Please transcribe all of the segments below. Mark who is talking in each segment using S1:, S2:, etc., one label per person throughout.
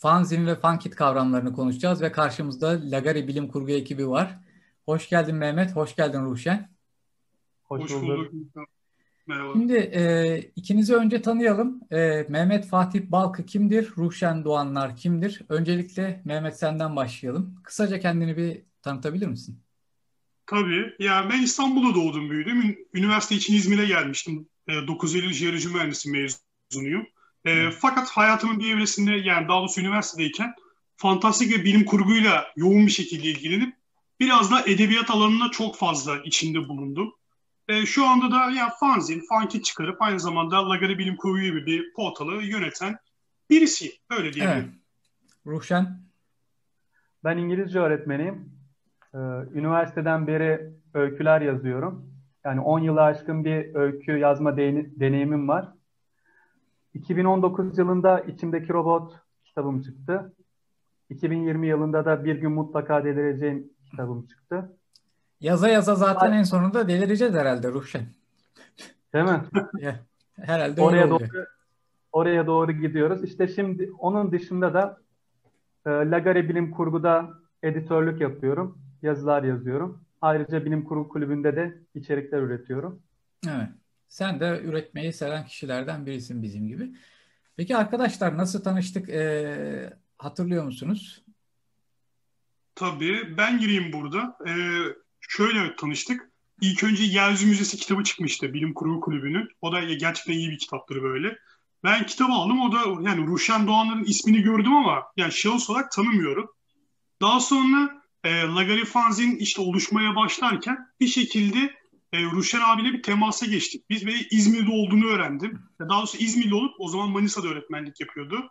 S1: Fanzin ve fankit kavramlarını konuşacağız ve karşımızda Lagari Bilim Kurgu ekibi var. Hoş geldin Mehmet, hoş geldin Ruşen.
S2: Hoş, hoş bulduk. Merhaba.
S1: Şimdi e, ikinizi önce tanıyalım. E, Mehmet Fatih Balkı kimdir? Ruşen Doğanlar kimdir? Öncelikle Mehmet senden başlayalım. Kısaca kendini bir tanıtabilir misin?
S2: Tabii. Ya ben İstanbul'da doğdum büyüdüm. Üniversite için İzmir'e gelmiştim. E, 9 Eylül Jeoloji Mühendisi mezunuyum. E, fakat hayatımın bir evresinde yani daha doğrusu üniversitedeyken fantastik ve bilim kurguyla yoğun bir şekilde ilgilenip biraz da edebiyat alanına çok fazla içinde bulundum. E, şu anda da ya fanzin, fanki çıkarıp aynı zamanda Lagari Bilim Kurgu gibi bir portalı yöneten birisi. Öyle diyelim. Evet.
S1: Ruhşen?
S3: Ben İngilizce öğretmeniyim. Ee, üniversiteden beri öyküler yazıyorum. Yani 10 yılı aşkın bir öykü yazma deneyimim var. 2019 yılında İçimdeki Robot kitabım çıktı. 2020 yılında da Bir Gün Mutlaka Delireceğim kitabım çıktı.
S1: Yaza yaza zaten en sonunda delireceğiz herhalde Ruhşen.
S3: Değil mi?
S1: herhalde
S3: oraya doğru oraya doğru gidiyoruz. İşte şimdi onun dışında da e, Lagare Bilim Kurgu'da editörlük yapıyorum. Yazılar yazıyorum. Ayrıca Bilim Kurgu Kulübü'nde de içerikler üretiyorum.
S1: Evet. Sen de üretmeyi seven kişilerden birisin bizim gibi. Peki arkadaşlar nasıl tanıştık e, hatırlıyor musunuz?
S2: Tabii ben gireyim burada. Ee, şöyle tanıştık. İlk önce Yeryüzü Müzesi kitabı çıkmıştı Bilim Kurgu Kulübü'nün. O da gerçekten iyi bir kitaptır böyle. Ben kitabı aldım. O da yani Ruşen Doğanların ismini gördüm ama yani şahıs olarak tanımıyorum. Daha sonra e, Lagari Fanzin işte oluşmaya başlarken bir şekilde e, Ruşen abiyle bir temasa geçtik. Biz ve İzmir'de olduğunu öğrendim. Daha doğrusu İzmirli olup o zaman Manisa'da öğretmenlik yapıyordu.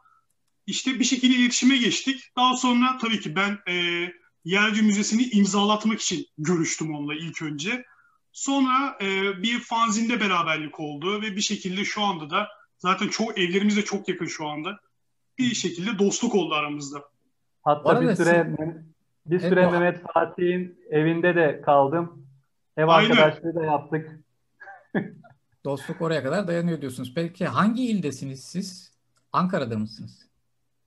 S2: İşte bir şekilde iletişime geçtik. Daha sonra tabii ki ben e, Yerci Müzesi'ni imzalatmak için görüştüm onunla ilk önce. Sonra e, bir fanzinde beraberlik oldu ve bir şekilde şu anda da zaten çok evlerimiz de çok yakın şu anda. Bir şekilde dostluk oldu aramızda.
S3: Hatta bir süre bir süre evet, Mehmet Fatih'in evinde de kaldım. Ev Aynen. arkadaşlığı da yaptık.
S1: Dostluk oraya kadar dayanıyor diyorsunuz. Peki hangi ildesiniz siz? Ankara'da mısınız?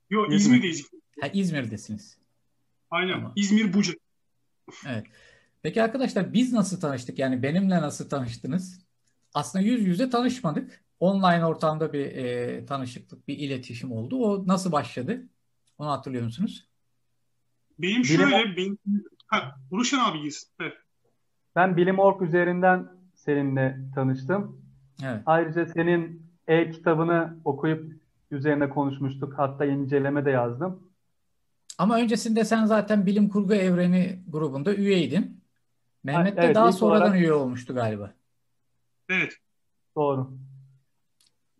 S2: Yok İzmir'deyiz.
S1: Ha, İzmir'desiniz.
S2: Aynen. Tamam. İzmir Buca.
S1: Evet. Peki arkadaşlar biz nasıl tanıştık? Yani benimle nasıl tanıştınız? Aslında yüz yüze tanışmadık. Online ortamda bir e, tanışıklık, bir iletişim oldu. O nasıl başladı? Onu hatırlıyor musunuz?
S2: Benim şöyle, benim, ha, Ruşen abi Evet.
S3: Ben Bilim.org üzerinden seninle tanıştım. Evet. Ayrıca senin e-kitabını okuyup üzerine konuşmuştuk. Hatta inceleme de yazdım.
S1: Ama öncesinde sen zaten bilim kurgu evreni grubunda üyeydin. Mehmet de evet, daha sonradan olarak... üye olmuştu galiba.
S2: Evet.
S3: Doğru.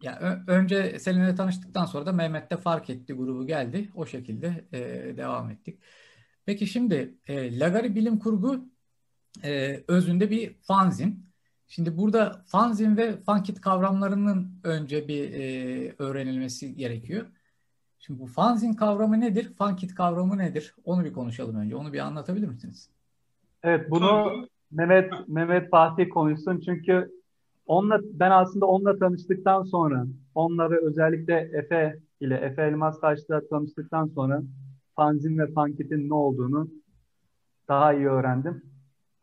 S1: Ya önce seninle tanıştıktan sonra da Mehmet de fark etti grubu geldi. O şekilde e, devam ettik. Peki şimdi e, Lagari Bilim Kurgu e, özünde bir fanzin. Şimdi burada fanzin ve fankit kavramlarının önce bir e, öğrenilmesi gerekiyor. Şimdi bu fanzin kavramı nedir? Fankit kavramı nedir? Onu bir konuşalım önce. Onu bir anlatabilir misiniz?
S3: Evet bunu Mehmet Mehmet Fatih konuşsun çünkü onunla ben aslında onunla tanıştıktan sonra onları özellikle Efe ile Efe Elmas Taş'la tanıştıktan sonra fanzin ve fankitin ne olduğunu daha iyi öğrendim.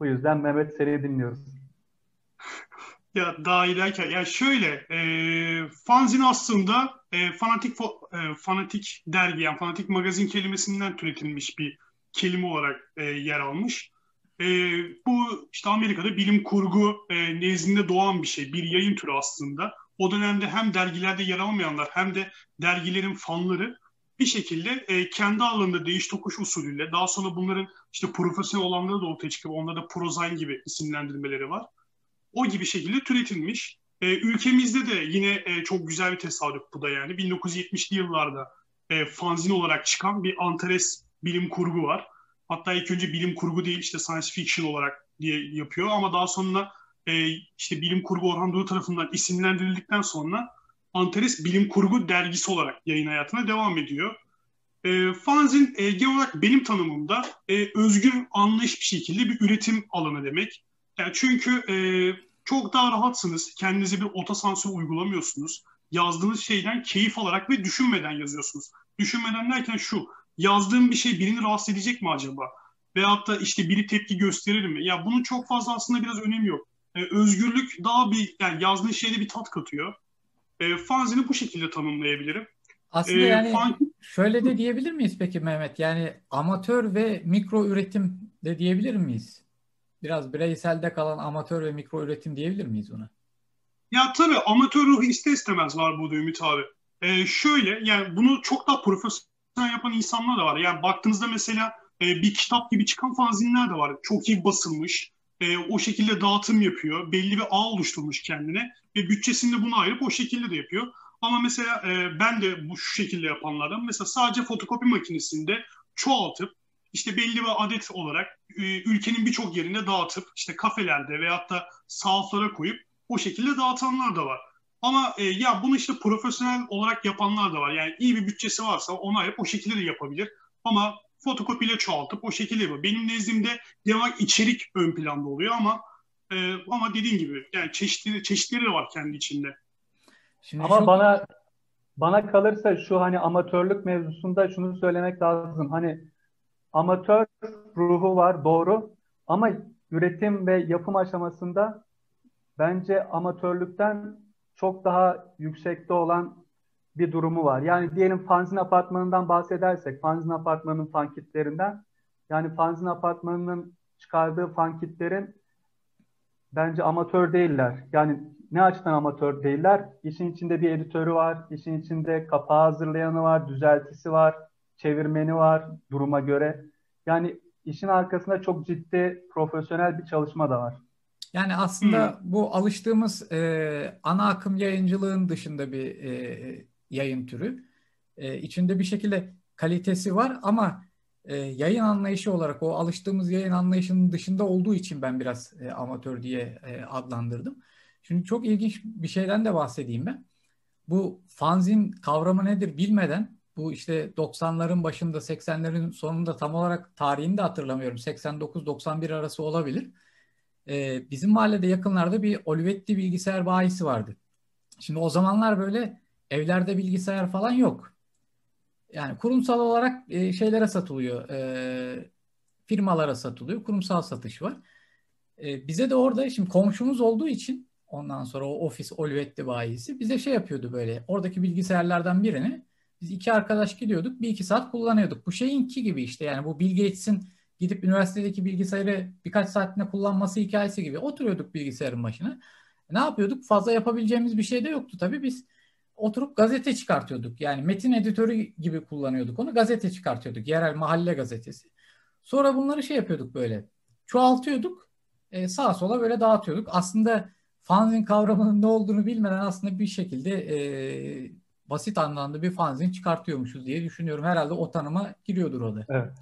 S3: Bu yüzden Mehmet seni dinliyoruz.
S2: Ya daha iyi derken ya şöyle e, fanzin aslında e, fanatik e, fanatik dergi yani fanatik magazin kelimesinden türetilmiş bir kelime olarak e, yer almış. E, bu işte Amerika'da bilim kurgu e, nezdinde doğan bir şey, bir yayın türü aslında. O dönemde hem dergilerde yer almayanlar hem de dergilerin fanları bir şekilde e, kendi alanında değiş tokuş usulüyle daha sonra bunların işte profesyonel olanları da ortaya çıkıp onlarda prozine gibi isimlendirmeleri var. O gibi şekilde türetilmiş. E, ülkemizde de yine e, çok güzel bir tesadüf bu da yani. 1970'li yıllarda e, fanzin olarak çıkan bir Antares bilim kurgu var. Hatta ilk önce bilim kurgu değil işte science fiction olarak diye yapıyor ama daha sonra e, işte bilim kurgu Orhan Doğu tarafından isimlendirildikten sonra Antares Bilim Kurgu dergisi olarak yayın hayatına devam ediyor. E, fanzin e, genel olarak benim tanımımda e, özgür anlayış bir şekilde bir üretim alanı demek. Yani çünkü e, çok daha rahatsınız. Kendinize bir otosansür uygulamıyorsunuz. yazdığınız şeyden keyif alarak ve düşünmeden yazıyorsunuz. Düşünmeden derken şu, yazdığım bir şey birini rahatsız edecek mi acaba? Veyahut da işte biri tepki gösterir mi? Ya bunun çok fazla aslında biraz önemi yok. Ee, özgürlük daha bir, yani yazdığın şeyde bir tat katıyor. Ee, fanzini bu şekilde tanımlayabilirim.
S1: Aslında ee, yani fan... şöyle de diyebilir miyiz peki Mehmet? Yani amatör ve mikro üretim de diyebilir miyiz? Biraz bireyselde kalan amatör ve mikro üretim diyebilir miyiz ona?
S2: Ya tabii amatör ruhu iste istemez var bu Ümit abi. Ee, şöyle yani bunu çok daha profesyonel yapan insanlar da var. Yani baktığınızda mesela e, bir kitap gibi çıkan fanzinler de var. Çok iyi basılmış. E, o şekilde dağıtım yapıyor. Belli bir ağ oluşturmuş kendine ve bütçesini de bunu ayırıp o şekilde de yapıyor. Ama mesela e, ben de bu şu şekilde yapanlardan mesela sadece fotokopi makinesinde çoğaltıp işte belli bir adet olarak e, ülkenin birçok yerine dağıtıp işte kafelerde veyahut da sahaflara koyup o şekilde dağıtanlar da var. Ama e, ya bunu işte profesyonel olarak yapanlar da var. Yani iyi bir bütçesi varsa onu ayıp o şekilde de yapabilir. Ama fotokopiyle çoğaltıp o şekilde yapıyor. Benim nezdimde genel içerik ön planda oluyor ama e, ama dediğim gibi yani çeşitleri çeşitleri de var kendi içinde.
S3: Şimdi ama şu... bana bana kalırsa şu hani amatörlük mevzusunda şunu söylemek lazım. Hani amatör ruhu var doğru ama üretim ve yapım aşamasında bence amatörlükten çok daha yüksekte olan bir durumu var. Yani diyelim fanzin apartmanından bahsedersek, fanzin apartmanının fankitlerinden, yani fanzin apartmanının çıkardığı fankitlerin bence amatör değiller. Yani ne açıdan amatör değiller? İşin içinde bir editörü var, işin içinde kapağı hazırlayanı var, düzeltisi var, çevirmeni var duruma göre. Yani işin arkasında çok ciddi profesyonel bir çalışma da var.
S1: Yani aslında hmm. bu alıştığımız e, ana akım yayıncılığın dışında bir e, yayın türü. E, içinde bir şekilde kalitesi var ama e, yayın anlayışı olarak o alıştığımız yayın anlayışının dışında olduğu için ben biraz e, amatör diye e, adlandırdım. Şimdi çok ilginç bir şeyden de bahsedeyim ben. Bu fanzin kavramı nedir bilmeden bu işte 90'ların başında 80'lerin sonunda tam olarak tarihini de hatırlamıyorum. 89-91 arası olabilir. Ee, bizim mahallede yakınlarda bir Olivetti bilgisayar bayisi vardı. Şimdi o zamanlar böyle evlerde bilgisayar falan yok. Yani kurumsal olarak e, şeylere satılıyor. E, firmalara satılıyor. Kurumsal satış var. E, bize de orada şimdi komşumuz olduğu için ondan sonra o ofis Olivetti bayisi bize şey yapıyordu böyle. Oradaki bilgisayarlardan birini biz iki arkadaş gidiyorduk. Bir iki saat kullanıyorduk. Bu şeyinki gibi işte yani bu Bill Gates'in gidip üniversitedeki bilgisayarı birkaç saatinde kullanması hikayesi gibi. Oturuyorduk bilgisayarın başına. Ne yapıyorduk? Fazla yapabileceğimiz bir şey de yoktu tabii. Biz oturup gazete çıkartıyorduk. Yani metin editörü gibi kullanıyorduk onu. Gazete çıkartıyorduk. Yerel mahalle gazetesi. Sonra bunları şey yapıyorduk böyle. Çoğaltıyorduk. E, sağa sola böyle dağıtıyorduk. Aslında fanzin kavramının ne olduğunu bilmeden aslında bir şekilde e, basit anlamda bir fanzin çıkartıyormuşuz diye düşünüyorum. Herhalde o tanıma giriyordur o da.
S3: Evet.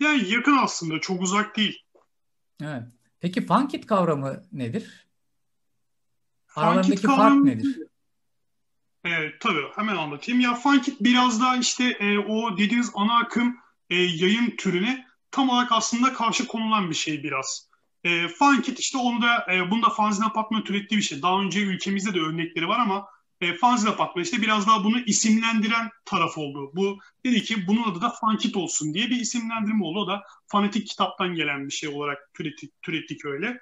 S2: Yani yakın aslında. Çok uzak değil.
S1: Evet. Peki fankit kavramı nedir? Aralarındaki fark nedir?
S2: Evet tabii hemen anlatayım. Ya Funkit biraz daha işte e, o dediğiniz ana akım e, yayın türüne tam olarak aslında karşı konulan bir şey biraz. E, Funkit işte onu da e, bunu da Fanzin Apartman türettiği bir şey. Daha önce ülkemizde de örnekleri var ama e, Fanzin Apartman işte biraz daha bunu isimlendiren taraf oldu. Bu dedi ki bunun adı da Funkit olsun diye bir isimlendirme oldu. O da fanatik kitaptan gelen bir şey olarak türettik, türettik öyle.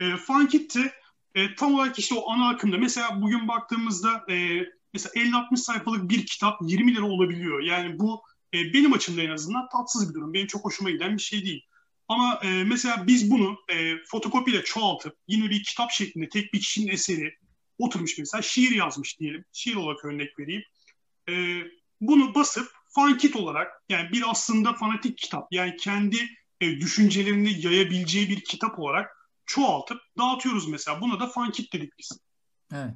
S2: E, Funkit de e, tam olarak işte o ana akımda mesela bugün baktığımızda e, mesela 50-60 sayfalık bir kitap 20 lira olabiliyor. Yani bu e, benim açımda en azından tatsız bir durum. Benim çok hoşuma giden bir şey değil. Ama e, mesela biz bunu e, fotokopiyle çoğaltıp yine bir kitap şeklinde tek bir kişinin eseri oturmuş mesela şiir yazmış diyelim. Şiir olarak örnek vereyim. E, bunu basıp fankit olarak yani bir aslında fanatik kitap yani kendi e, düşüncelerini yayabileceği bir kitap olarak çoğaltıp dağıtıyoruz mesela. Buna da fankit dedik biz.
S1: Evet.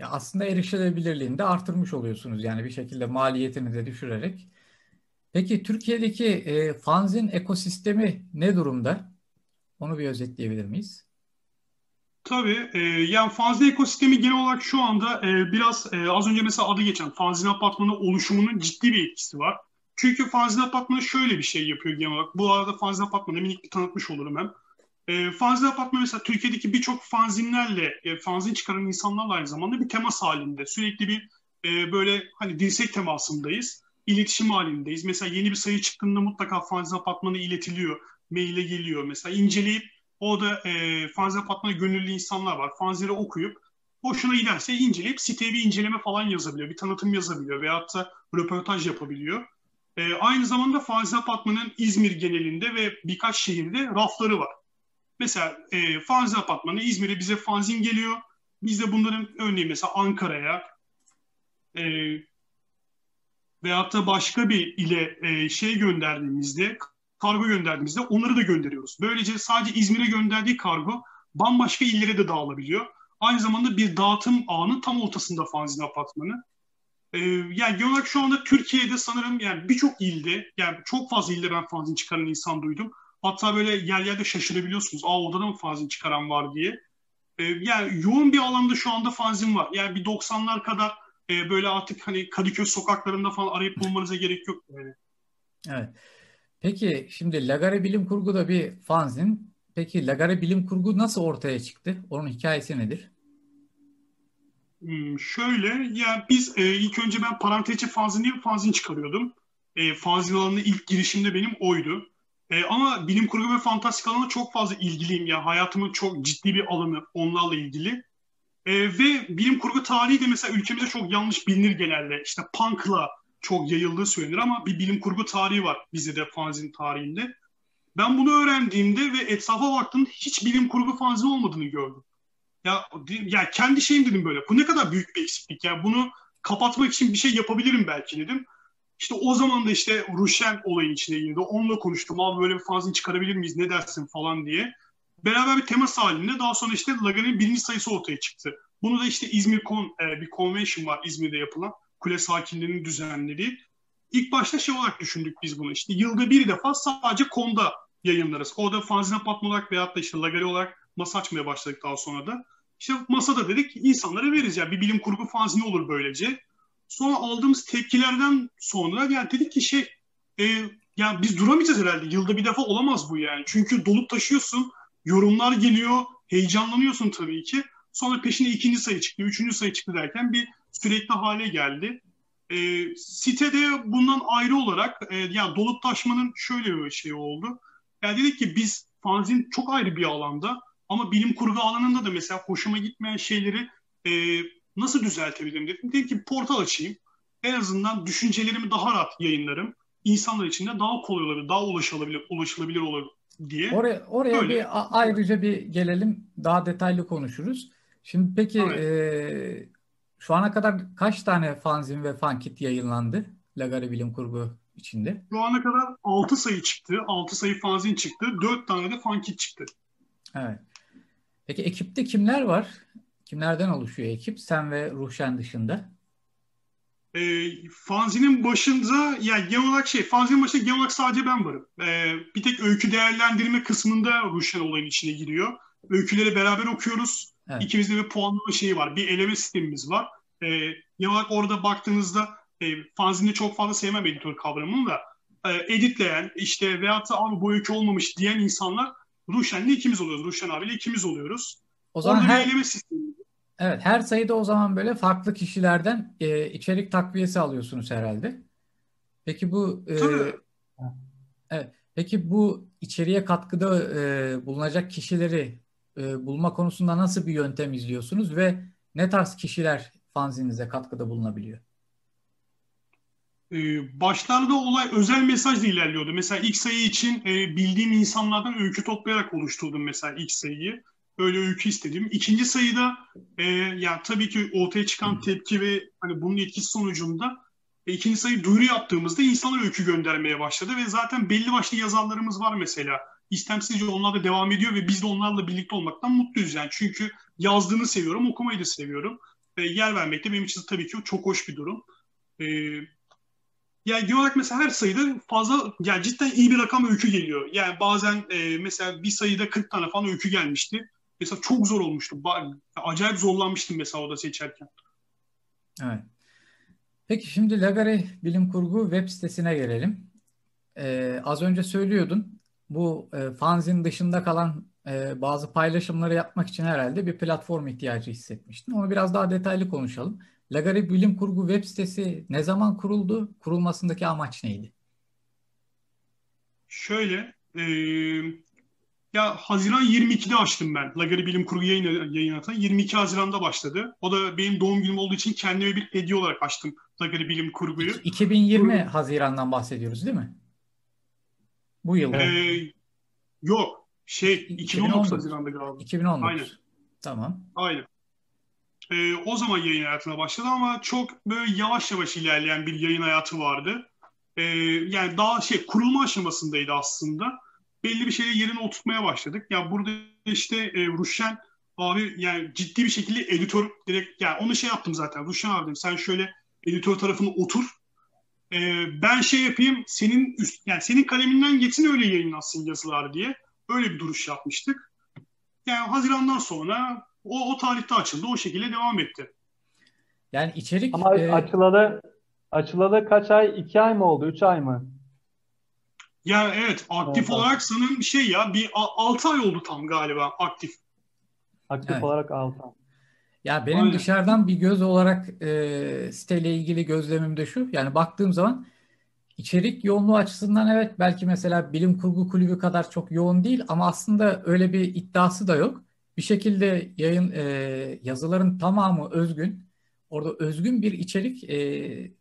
S1: Ya aslında erişilebilirliğini de artırmış oluyorsunuz yani bir şekilde maliyetini de düşürerek. Peki Türkiye'deki e, fanzin ekosistemi ne durumda? Onu bir özetleyebilir miyiz?
S2: Tabii. E, yani fanzin ekosistemi genel olarak şu anda e, biraz e, az önce mesela adı geçen fanzin apartmanı oluşumunun ciddi bir etkisi var. Çünkü fanzin apartmanı şöyle bir şey yapıyor genel olarak. Bu arada fanzin apartmanı minik bir tanıtmış olurum hem. E, fanzin apartmanı mesela Türkiye'deki birçok fanzinlerle, e, fanzin çıkaran insanlarla aynı zamanda bir temas halinde. Sürekli bir e, böyle hani dirsek temasındayız. iletişim halindeyiz. Mesela yeni bir sayı çıktığında mutlaka fanzin apartmanı iletiliyor. Maile geliyor. Mesela inceleyip o da e, fanzin apartmanı gönüllü insanlar var. Fanzini okuyup hoşuna giderse inceleyip siteye bir inceleme falan yazabiliyor. Bir tanıtım yazabiliyor veyahut da röportaj yapabiliyor. E, aynı zamanda Fanzin Apartmanı'nın İzmir genelinde ve birkaç şehirde rafları var. Mesela e, Fanzin Apartmanı İzmir'e bize fanzin geliyor. Biz de bunların örneğin mesela Ankara'ya e, veyahut da başka bir ile e, şey gönderdiğimizde kargo gönderdiğimizde onları da gönderiyoruz. Böylece sadece İzmir'e gönderdiği kargo bambaşka illere de dağılabiliyor. Aynı zamanda bir dağıtım ağının tam ortasında fanzin apartmanı. Ee, yani genel olarak şu anda Türkiye'de sanırım yani birçok ilde yani çok fazla ilde ben fanzin çıkaran insan duydum. Hatta böyle yer yerde şaşırabiliyorsunuz. Aa orada da mı fanzin çıkaran var diye. Ee, yani yoğun bir alanda şu anda fanzin var. Yani bir 90'lar kadar e, böyle artık hani Kadıköy sokaklarında falan arayıp bulmanıza gerek yok. Yani.
S1: Evet. Peki şimdi Lagare Bilim Kurgu da bir fanzin. Peki Lagare Bilim Kurgu nasıl ortaya çıktı? Onun hikayesi nedir?
S2: Hmm, şöyle, ya biz e, ilk önce ben parantezçi fanzin diye bir fanzin çıkarıyordum. E, fanzin alanına ilk girişimde benim oydu. E, ama bilim kurgu ve fantastik alana çok fazla ilgiliyim ya. Hayatımın çok ciddi bir alanı onlarla ilgili. E, ve bilim kurgu tarihi de mesela ülkemizde çok yanlış bilinir genelde. İşte punk'la çok yayıldığı söylenir ama bir bilim kurgu tarihi var bizde de fanzin tarihinde. Ben bunu öğrendiğimde ve etrafa baktığımda hiç bilim kurgu fanzin olmadığını gördüm. Ya, ya kendi şeyim dedim böyle. Bu ne kadar büyük bir eksiklik. Yani bunu kapatmak için bir şey yapabilirim belki dedim. İşte o zaman da işte Ruşen olayın içine girdi. Onunla konuştum. Abi böyle bir fanzin çıkarabilir miyiz? Ne dersin falan diye. Beraber bir temas halinde daha sonra işte Lagan'ın birinci sayısı ortaya çıktı. Bunu da işte İzmir Kon, e, bir convention var İzmir'de yapılan. Kule sakinlerinin düzenlediği. İlk başta şey olarak düşündük biz bunu. İşte yılda bir defa sadece Kon'da yayınlarız. Orada fanzine patma olarak veyahut da işte Lagari olarak masa açmaya başladık daha sonra da. İşte masada dedik insanlara veririz yani bir bilim kurgu fanzini olur böylece. Sonra aldığımız tepkilerden sonra yani dedik ki şey e, yani biz duramayacağız herhalde. Yılda bir defa olamaz bu yani. Çünkü dolup taşıyorsun, yorumlar geliyor, heyecanlanıyorsun tabii ki. Sonra peşine ikinci sayı çıktı, üçüncü sayı çıktı derken bir sürekli hale geldi. E, sitede bundan ayrı olarak e, yani dolup taşmanın şöyle bir şey oldu. Yani dedik ki biz fanzin çok ayrı bir alanda ama bilim kurgu alanında da mesela hoşuma gitmeyen şeyleri e, nasıl düzeltebilirim dedim. Dedim ki portal açayım. En azından düşüncelerimi daha rahat yayınlarım. İnsanlar için de daha kolay olur, daha ulaşılabilir, ulaşılabilir olur diye.
S1: Oraya, oraya Böyle. bir ayrıca bir gelelim. Daha detaylı konuşuruz. Şimdi peki evet. e, şu ana kadar kaç tane fanzin ve fankit yayınlandı Lagari Bilim Kurgu içinde?
S2: Şu ana kadar 6 sayı çıktı. 6 sayı fanzin çıktı. 4 tane de fankit çıktı.
S1: Evet. Peki ekipte kimler var? Kimlerden oluşuyor ekip? Sen ve Ruhşen dışında.
S2: E, fanzinin başında yani genel olarak şey fanzinin başında genel olarak sadece ben varım. E, bir tek öykü değerlendirme kısmında Ruhşen olayın içine giriyor. Öyküleri beraber okuyoruz. Evet. İkimizde bir puanlama şeyi var. Bir eleme sistemimiz var. E, genel olarak orada baktığınızda e, fanzinde çok fazla sevmem editör kavramını da e, editleyen işte veyahut da abi bu öykü olmamış diyen insanlar Ruşen'le ikimiz oluyoruz. Ruşen abiyle ikimiz oluyoruz.
S1: O zaman her, eleme sistemi. Evet her sayıda o zaman böyle farklı kişilerden e, içerik takviyesi alıyorsunuz herhalde. Peki bu e, evet. Peki bu içeriye katkıda e, bulunacak kişileri e, bulma konusunda nasıl bir yöntem izliyorsunuz ve ne tarz kişiler fanzinize katkıda bulunabiliyor?
S2: Ee, başlarda olay özel mesajla ilerliyordu. Mesela ilk sayı için e, bildiğim insanlardan öykü toplayarak oluşturdum mesela ilk sayıyı. Öyle öykü istedim. İkinci sayıda e, ya tabii ki ortaya çıkan tepki ve hani bunun etkisi sonucunda e, ikinci sayı duyuru yaptığımızda insanlar öykü göndermeye başladı ve zaten belli başlı yazarlarımız var mesela. İstemsizce onlar da devam ediyor ve biz de onlarla birlikte olmaktan mutluyuz yani. Çünkü yazdığını seviyorum, okumayı da seviyorum. E, yer vermek de benim için tabii ki çok hoş bir durum. E, yani genel olarak mesela her sayıda fazla yani cidden iyi bir rakam öykü geliyor. Yani bazen e, mesela bir sayıda 40 tane falan öykü gelmişti. Mesela çok zor olmuştu. Acayip zorlanmıştım mesela o da seçerken.
S1: Evet. Peki şimdi Lagare Bilim Kurgu web sitesine gelelim. Ee, az önce söylüyordun bu e, fanzin dışında kalan e, bazı paylaşımları yapmak için herhalde bir platform ihtiyacı hissetmiştin. Onu biraz daha detaylı konuşalım. Lagari Bilim Kurgu web sitesi ne zaman kuruldu? Kurulmasındaki amaç neydi?
S2: Şöyle, e, ya Haziran 22'de açtım ben. Lagari Bilim Kurgu yayın, yayınatı. 22 Haziran'da başladı. O da benim doğum günüm olduğu için kendime bir hediye olarak açtım Lagari Bilim Kurgu'yu.
S1: 2020 Kurgu. Haziran'dan bahsediyoruz değil mi? Bu yıl.
S2: Ee, yok. Şey 2019, 2019 Haziran'da galiba.
S1: 2019. Aynen. Tamam.
S2: Aynen. Ee, o zaman yayın hayatına başladı ama çok böyle yavaş yavaş ilerleyen bir yayın hayatı vardı. Ee, yani daha şey kurulma aşamasındaydı aslında belli bir şeyleri yerine oturtmaya başladık. Ya burada işte e, Ruşen abi yani ciddi bir şekilde editör direkt yani onu şey yaptım zaten. Ruşen abi dedim sen şöyle editör tarafına otur. E, ben şey yapayım senin üst yani senin kaleminden geçsin öyle yayınlansın yazılar diye. Öyle bir duruş yapmıştık. Yani Haziran'dan sonra o, o tarihte açıldı. O şekilde devam etti.
S1: Yani içerik...
S3: Ama e... açılalı, açılalı kaç ay? iki ay mı oldu? Üç ay mı?
S2: Ya evet aktif evet, olarak sanırım şey ya bir 6 ay oldu tam galiba aktif.
S3: Aktif evet. olarak 6 ay.
S1: Ya benim Aynen. dışarıdan bir göz olarak e, siteyle ilgili gözlemim de şu. Yani baktığım zaman içerik yoğunluğu açısından evet belki mesela bilim kurgu kulübü kadar çok yoğun değil ama aslında öyle bir iddiası da yok. Bir şekilde yayın e, yazıların tamamı özgün. Orada özgün bir içerik e,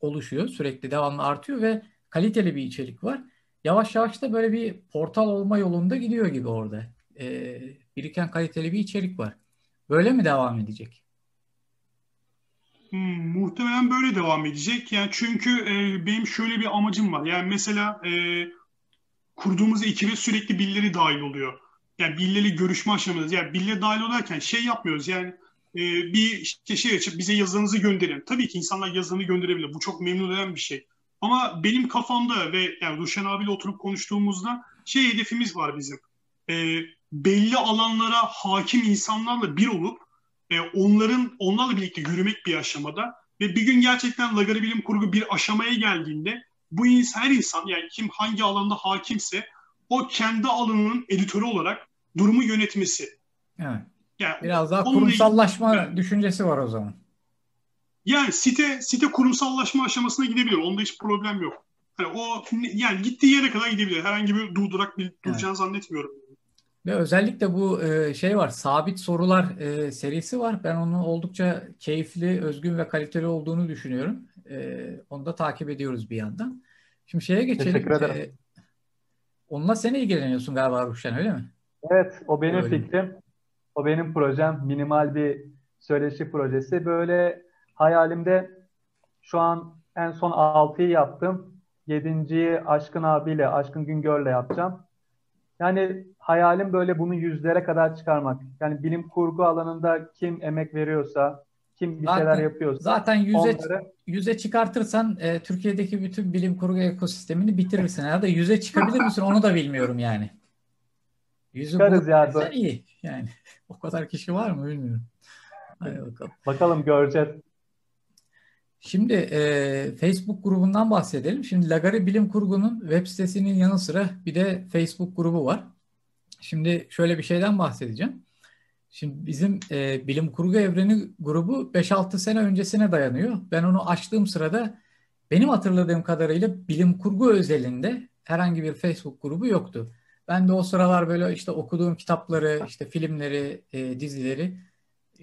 S1: oluşuyor. Sürekli devamlı artıyor ve kaliteli bir içerik var. Yavaş yavaş da böyle bir portal olma yolunda gidiyor gibi orada. E, biriken kaliteli bir içerik var. Böyle mi devam edecek?
S2: Hmm, muhtemelen böyle devam edecek. Yani çünkü e, benim şöyle bir amacım var. Yani mesela e, kurduğumuz ekibe sürekli birileri dahil oluyor. Yani birileri görüşme aşamasındayız. Yani birileri dahil olarken şey yapmıyoruz. Yani e, bir işte şey açıp bize yazınızı gönderin. Tabii ki insanlar yazını gönderebilir. Bu çok memnun eden bir şey. Ama benim kafamda ve yani Ruşen abiyle oturup konuştuğumuzda şey hedefimiz var bizim. E, belli alanlara hakim insanlarla bir olup e, onların onlarla birlikte yürümek bir aşamada ve bir gün gerçekten Lagari Bilim Kurgu bir aşamaya geldiğinde bu insan, her insan yani kim hangi alanda hakimse o kendi alanının editörü olarak durumu yönetmesi.
S1: Evet. Yani Biraz daha kurumsallaşma ilgili, düşüncesi var o zaman.
S2: Yani site site kurumsallaşma aşamasına gidebilir. Onda hiç problem yok. Yani o yani gittiği yere kadar gidebilir. Herhangi bir durdurak bir duracağını evet. zannetmiyorum.
S1: Ve özellikle bu e, şey var, sabit sorular e, serisi var. Ben onun oldukça keyifli, özgün ve kaliteli olduğunu düşünüyorum. E, onu da takip ediyoruz bir yandan. Şimdi şeye geçelim. Teşekkür ederim. Onunla sen ilgileniyorsun galiba Ruşen öyle mi?
S3: Evet, o benim öyle. fikrim. O benim projem. Minimal bir söyleşi projesi. Böyle Hayalimde şu an en son 6'yı yaptım. 7.yi Aşkın abiyle, Aşkın Güngör'le yapacağım. Yani hayalim böyle bunu yüzlere kadar çıkarmak. Yani bilim kurgu alanında kim emek veriyorsa, kim bir zaten, şeyler yapıyorsa.
S1: Zaten yüze, onları... yüze çıkartırsan e, Türkiye'deki bütün bilim kurgu ekosistemini bitirirsin. Ya da yüze çıkabilir misin onu da bilmiyorum yani. Yüzü Çıkarız ya. iyi. Yani o kadar kişi var mı bilmiyorum.
S3: Hadi bakalım. Bakalım göreceğiz.
S1: Şimdi e, Facebook grubundan bahsedelim. Şimdi Lagari Bilim Kurgu'nun web sitesinin yanı sıra bir de Facebook grubu var. Şimdi şöyle bir şeyden bahsedeceğim. Şimdi bizim e, Bilim Kurgu Evreni grubu 5-6 sene öncesine dayanıyor. Ben onu açtığım sırada benim hatırladığım kadarıyla bilim kurgu özelinde herhangi bir Facebook grubu yoktu. Ben de o sıralar böyle işte okuduğum kitapları, işte filmleri, e, dizileri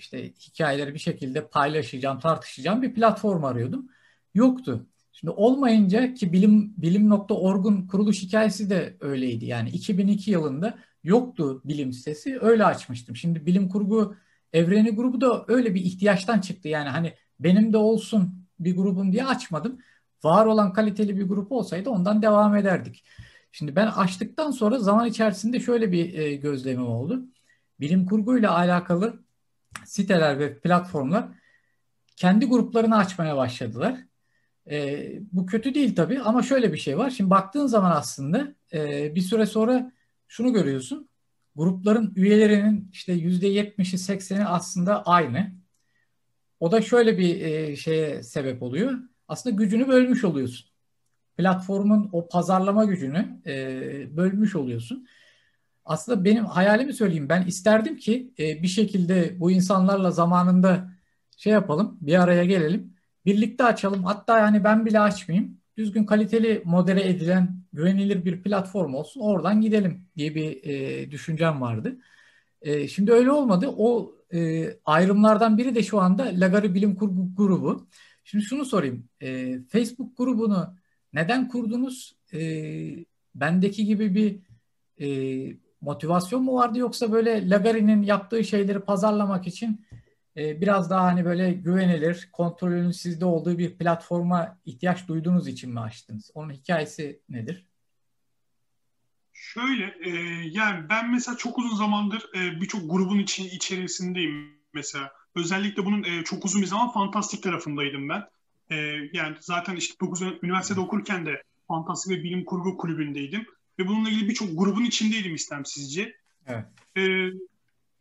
S1: işte hikayeleri bir şekilde paylaşacağım, tartışacağım bir platform arıyordum. Yoktu. Şimdi olmayınca ki bilim bilim.org'un kuruluş hikayesi de öyleydi. Yani 2002 yılında yoktu bilim sitesi. Öyle açmıştım. Şimdi bilim kurgu evreni grubu da öyle bir ihtiyaçtan çıktı. Yani hani benim de olsun bir grubum diye açmadım. Var olan kaliteli bir grup olsaydı ondan devam ederdik. Şimdi ben açtıktan sonra zaman içerisinde şöyle bir e, gözlemim oldu. Bilim kurguyla alakalı siteler ve platformlar kendi gruplarını açmaya başladılar. E, bu kötü değil tabii ama şöyle bir şey var. Şimdi baktığın zaman aslında e, bir süre sonra şunu görüyorsun. Grupların üyelerinin işte yüzde yetmişi sekseni aslında aynı. O da şöyle bir e, şeye sebep oluyor. Aslında gücünü bölmüş oluyorsun. Platformun o pazarlama gücünü e, bölmüş oluyorsun. Aslında benim hayalimi söyleyeyim. Ben isterdim ki e, bir şekilde bu insanlarla zamanında şey yapalım, bir araya gelelim. Birlikte açalım. Hatta yani ben bile açmayayım. Düzgün kaliteli modere edilen güvenilir bir platform olsun. Oradan gidelim diye bir e, düşüncem vardı. E, şimdi öyle olmadı. O e, ayrımlardan biri de şu anda Lagari Bilim Kurgu grubu. Şimdi şunu sorayım. E, Facebook grubunu neden kurdunuz? E, bendeki gibi bir e, motivasyon mu vardı yoksa böyle Lagari'nin yaptığı şeyleri pazarlamak için e, biraz daha hani böyle güvenilir, kontrolünün sizde olduğu bir platforma ihtiyaç duyduğunuz için mi açtınız? Onun hikayesi nedir?
S2: Şöyle, e, yani ben mesela çok uzun zamandır e, birçok grubun için içerisindeyim mesela. Özellikle bunun e, çok uzun bir zaman fantastik tarafındaydım ben. E, yani zaten işte 9 üniversitede okurken de fantastik ve bilim kurgu kulübündeydim. Ve bununla ilgili birçok grubun içindeydim istemsizce. Evet. E,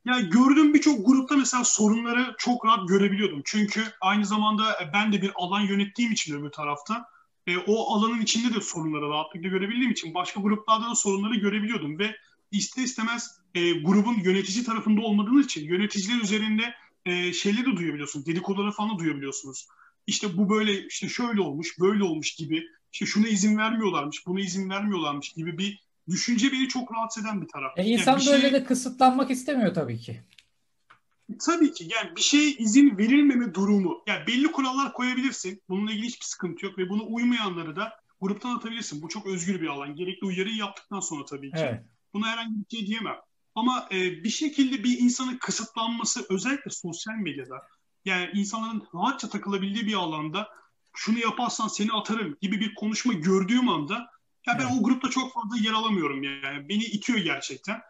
S2: yani gördüğüm birçok grupta mesela sorunları çok rahat görebiliyordum. Çünkü aynı zamanda ben de bir alan yönettiğim için öbür tarafta e, o alanın içinde de sorunları rahatlıkla görebildiğim için başka gruplarda da sorunları görebiliyordum ve ister istemez e, grubun yönetici tarafında olmadığınız için yöneticiler üzerinde e, şeyleri de duyabiliyorsunuz. Dedikoduları falan da duyabiliyorsunuz. İşte bu böyle işte şöyle olmuş, böyle olmuş gibi. İşte şuna izin vermiyorlarmış, buna izin vermiyorlarmış gibi bir düşünce beni çok rahatsız eden bir taraf.
S1: E insan yani böyle şey... de kısıtlanmak istemiyor tabii ki.
S2: Tabii ki yani bir şeye izin verilmeme durumu. Yani belli kurallar koyabilirsin. Bununla ilgili hiçbir sıkıntı yok ve bunu uymayanları da gruptan atabilirsin. Bu çok özgür bir alan. Gerekli uyarıyı yaptıktan sonra tabii ki. Evet. Buna herhangi bir şey diyemem. Ama e, bir şekilde bir insanın kısıtlanması özellikle sosyal medyada yani insanların rahatça takılabildiği bir alanda şunu yaparsan seni atarım gibi bir konuşma gördüğüm anda ya ben evet. o grupta çok fazla yer alamıyorum yani. Beni itiyor gerçekten.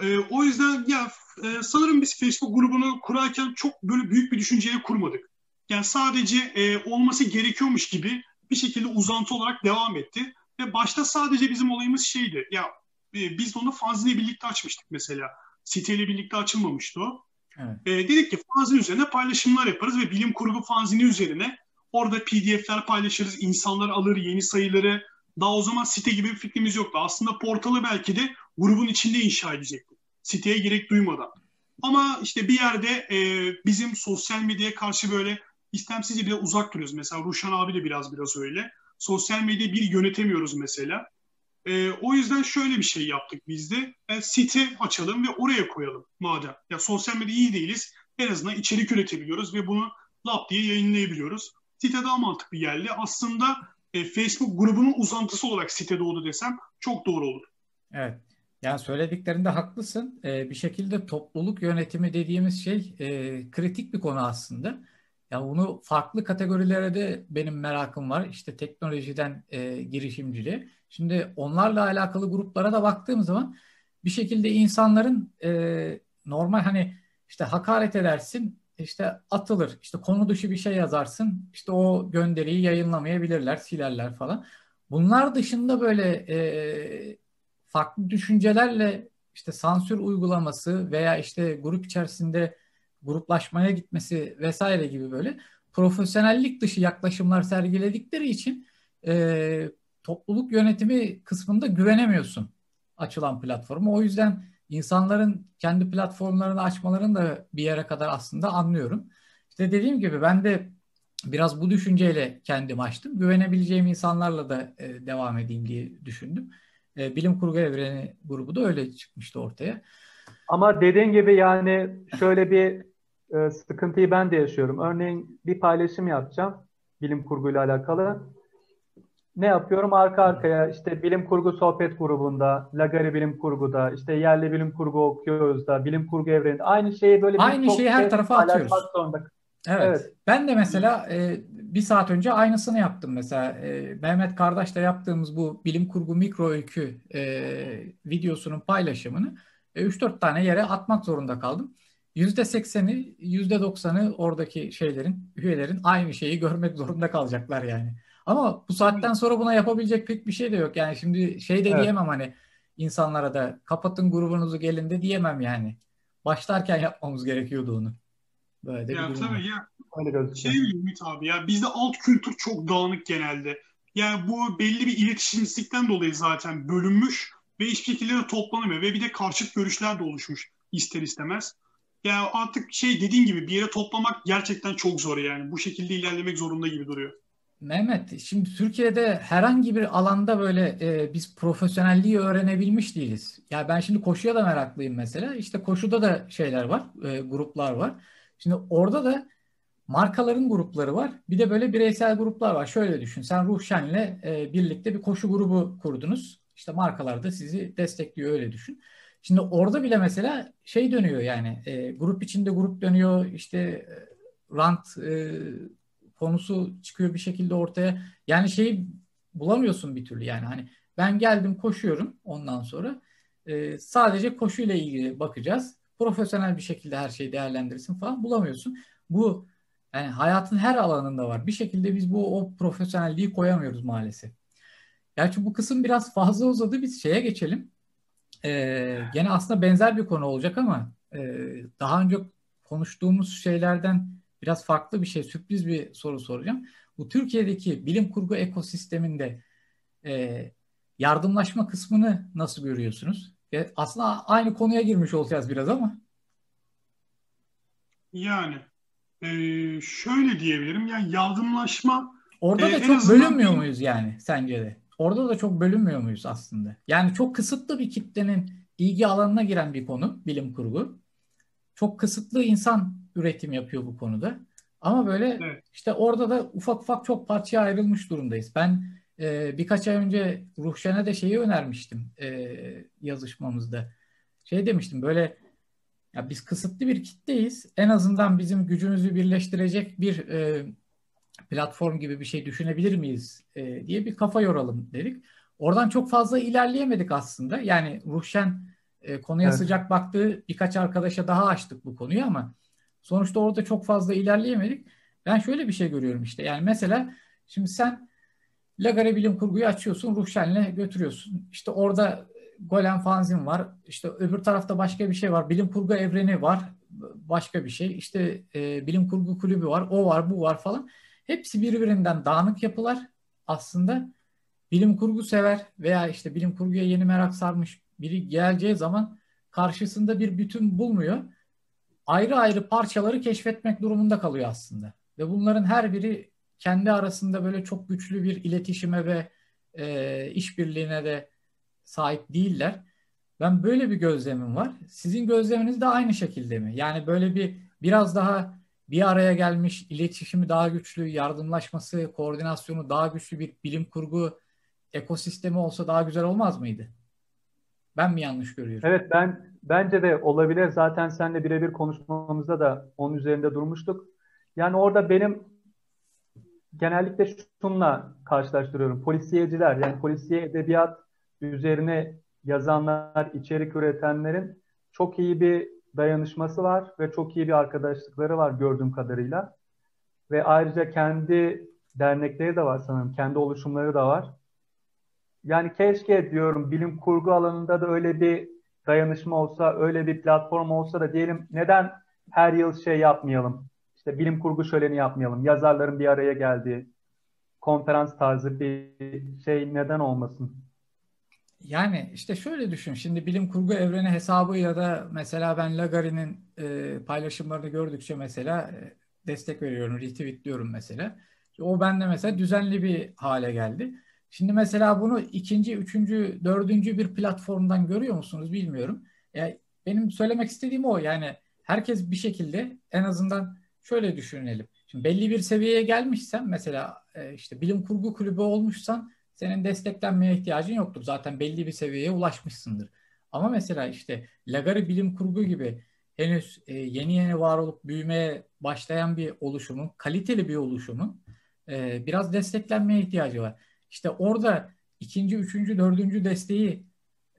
S2: E, o yüzden ya e, sanırım biz Facebook grubunu kurarken çok böyle büyük bir düşünceyle kurmadık. Yani sadece e, olması gerekiyormuş gibi bir şekilde uzantı olarak devam etti. Ve başta sadece bizim olayımız şeydi. Ya e, biz onu fanzine birlikte açmıştık mesela. Siteyle birlikte açılmamıştı o. Evet. E, dedik ki fanzin üzerine paylaşımlar yaparız ve bilim kurgu fanzini üzerine orada pdf'ler paylaşırız. insanlar alır yeni sayıları. Daha o zaman site gibi bir fikrimiz yoktu. Aslında portalı belki de grubun içinde inşa edecekti. Siteye gerek duymadan. Ama işte bir yerde e, bizim sosyal medyaya karşı böyle istemsizce bir uzak duruyoruz. Mesela Ruşan abi de biraz biraz öyle. Sosyal medyayı bir yönetemiyoruz mesela. E, o yüzden şöyle bir şey yaptık biz de. E, site açalım ve oraya koyalım madem. Ya sosyal medya iyi değiliz. En azından içerik üretebiliyoruz ve bunu lap diye yayınlayabiliyoruz. Site daha mantıklı geldi. Aslında e, Facebook grubunun uzantısı olarak site doğdu desem çok doğru olur.
S1: Evet. Yani söylediklerinde haklısın. Ee, bir şekilde topluluk yönetimi dediğimiz şey e, kritik bir konu aslında. Yani bunu farklı kategorilere de benim merakım var. İşte teknolojiden e, girişimciliğe. Şimdi onlarla alakalı gruplara da baktığım zaman bir şekilde insanların e, normal hani işte hakaret edersin, işte atılır, işte konu dışı bir şey yazarsın, işte o gönderiyi yayınlamayabilirler, silerler falan. Bunlar dışında böyle e, farklı düşüncelerle işte sansür uygulaması veya işte grup içerisinde gruplaşmaya gitmesi vesaire gibi böyle profesyonellik dışı yaklaşımlar sergiledikleri için e, topluluk yönetimi kısmında güvenemiyorsun açılan platforma. O yüzden insanların kendi platformlarını açmalarını da bir yere kadar aslında anlıyorum. İşte dediğim gibi ben de biraz bu düşünceyle kendim açtım. Güvenebileceğim insanlarla da e, devam edeyim diye düşündüm. E, bilim kurgu evreni grubu da öyle çıkmıştı ortaya.
S3: Ama dediğin gibi yani şöyle bir e, sıkıntıyı ben de yaşıyorum. Örneğin bir paylaşım yapacağım bilim kurguyla alakalı. Ne yapıyorum? Arka arkaya işte bilim kurgu sohbet grubunda, Lagari bilim kurguda, işte yerli bilim kurgu okuyoruz da, bilim kurgu evreninde aynı şeyi böyle
S1: aynı şeyi her tarafa atıyoruz. Evet. evet. Ben de mesela e, bir saat önce aynısını yaptım mesela. E, Mehmet Kardeş'le yaptığımız bu bilim kurgu mikro öykü e, videosunun paylaşımını e, 3-4 tane yere atmak zorunda kaldım. %80'i, %90'ı oradaki şeylerin, üyelerin aynı şeyi görmek zorunda kalacaklar yani. Ama bu saatten sonra buna yapabilecek pek bir şey de yok. Yani şimdi şey de evet. diyemem hani insanlara da kapatın grubunuzu gelin de diyemem yani. Başlarken yapmamız gerekiyordu onu.
S2: Böyle de ya tabii var. ya. Öyle şey Ümit abi ya bizde alt kültür çok dağınık genelde. Yani bu belli bir iletişimsizlikten dolayı zaten bölünmüş ve hiçbir şekilde de toplanamıyor ve bir de karşıt görüşler de oluşmuş ister istemez. Yani artık şey dediğin gibi bir yere toplamak gerçekten çok zor yani. Bu şekilde ilerlemek zorunda gibi duruyor.
S1: Mehmet, şimdi Türkiye'de herhangi bir alanda böyle e, biz profesyonelliği öğrenebilmiş değiliz. Ya ben şimdi koşuya da meraklıyım mesela. İşte koşuda da şeyler var, e, gruplar var. Şimdi orada da markaların grupları var. Bir de böyle bireysel gruplar var. Şöyle düşün. Sen Ruhşen'le e, birlikte bir koşu grubu kurdunuz. İşte markalar da sizi destekliyor öyle düşün. Şimdi orada bile mesela şey dönüyor yani e, grup içinde grup dönüyor. İşte e, rant e, konusu çıkıyor bir şekilde ortaya. Yani şeyi bulamıyorsun bir türlü yani hani ben geldim koşuyorum ondan sonra e, sadece koşuyla ilgili bakacağız. Profesyonel bir şekilde her şeyi değerlendirsin falan bulamıyorsun. Bu yani hayatın her alanında var. Bir şekilde biz bu o profesyonelliği koyamıyoruz maalesef. Gerçi bu kısım biraz fazla uzadı. Biz şeye geçelim. Ee, gene aslında benzer bir konu olacak ama e, daha önce konuştuğumuz şeylerden biraz farklı bir şey, sürpriz bir soru soracağım. Bu Türkiye'deki bilim kurgu ekosisteminde e, yardımlaşma kısmını nasıl görüyorsunuz? E, aslında aynı konuya girmiş olacağız biraz ama.
S2: Yani e, şöyle diyebilirim. Yani yardımlaşma
S1: Orada e, da çok bölünmüyor muyuz yani sence de? Orada da çok bölünmüyor muyuz aslında? Yani çok kısıtlı bir kitlenin ilgi alanına giren bir konu bilim kurgu. Çok kısıtlı insan üretim yapıyor bu konuda. Ama böyle evet. işte orada da ufak ufak çok parçaya ayrılmış durumdayız. Ben e, birkaç ay önce Ruhşen'e de şeyi önermiştim e, yazışmamızda. Şey demiştim böyle ya biz kısıtlı bir kitleyiz. En azından bizim gücümüzü birleştirecek bir e, platform gibi bir şey düşünebilir miyiz e, diye bir kafa yoralım dedik. Oradan çok fazla ilerleyemedik aslında. Yani Ruhşen e, konuya evet. sıcak baktığı birkaç arkadaşa daha açtık bu konuyu ama sonuçta orada çok fazla ilerleyemedik. Ben şöyle bir şey görüyorum işte. Yani mesela şimdi sen Lagare Bilim Kurgu'yu açıyorsun, Ruhşen'le götürüyorsun. İşte orada Golem Fanzin var. İşte öbür tarafta başka bir şey var. Bilim Kurgu Evreni var. Başka bir şey. İşte e, Bilim Kurgu Kulübü var. O var, bu var falan. Hepsi birbirinden dağınık yapılar. Aslında bilim kurgu sever veya işte bilim kurguya yeni merak sarmış biri geleceği zaman karşısında bir bütün bulmuyor. Ayrı ayrı parçaları keşfetmek durumunda kalıyor aslında. Ve bunların her biri kendi arasında böyle çok güçlü bir iletişime ve e, işbirliğine de sahip değiller. Ben böyle bir gözlemim var. Sizin gözleminiz de aynı şekilde mi? Yani böyle bir biraz daha bir araya gelmiş, iletişimi daha güçlü, yardımlaşması, koordinasyonu daha güçlü bir bilim kurgu ekosistemi olsa daha güzel olmaz mıydı? Ben mi yanlış görüyorum?
S3: Evet ben bence de olabilir. Zaten seninle birebir konuşmamızda da onun üzerinde durmuştuk. Yani orada benim genellikle şunla karşılaştırıyorum. Polisiyeciler yani polisiye edebiyat üzerine yazanlar, içerik üretenlerin çok iyi bir dayanışması var ve çok iyi bir arkadaşlıkları var gördüğüm kadarıyla. Ve ayrıca kendi dernekleri de var sanırım, kendi oluşumları da var. Yani keşke diyorum bilim kurgu alanında da öyle bir dayanışma olsa, öyle bir platform olsa da diyelim neden her yıl şey yapmayalım? İşte bilim kurgu şöleni yapmayalım. Yazarların bir araya geldiği konferans tarzı bir şey neden olmasın?
S1: Yani işte şöyle düşün. Şimdi bilim kurgu evreni hesabı ya da mesela ben Lagari'nin e, paylaşımlarını gördükçe mesela e, destek veriyorum, retweetliyorum mesela. O bende mesela düzenli bir hale geldi. Şimdi mesela bunu ikinci, üçüncü, dördüncü bir platformdan görüyor musunuz bilmiyorum. Yani benim söylemek istediğim o. Yani herkes bir şekilde en azından şöyle düşünelim. Şimdi belli bir seviyeye gelmişsen mesela e, işte bilim kurgu kulübü olmuşsan senin desteklenmeye ihtiyacın yoktur. Zaten belli bir seviyeye ulaşmışsındır. Ama mesela işte Lagari bilim kurgu gibi henüz e, yeni yeni var olup büyümeye başlayan bir oluşumun, kaliteli bir oluşumun e, biraz desteklenmeye ihtiyacı var. İşte orada ikinci, üçüncü, dördüncü desteği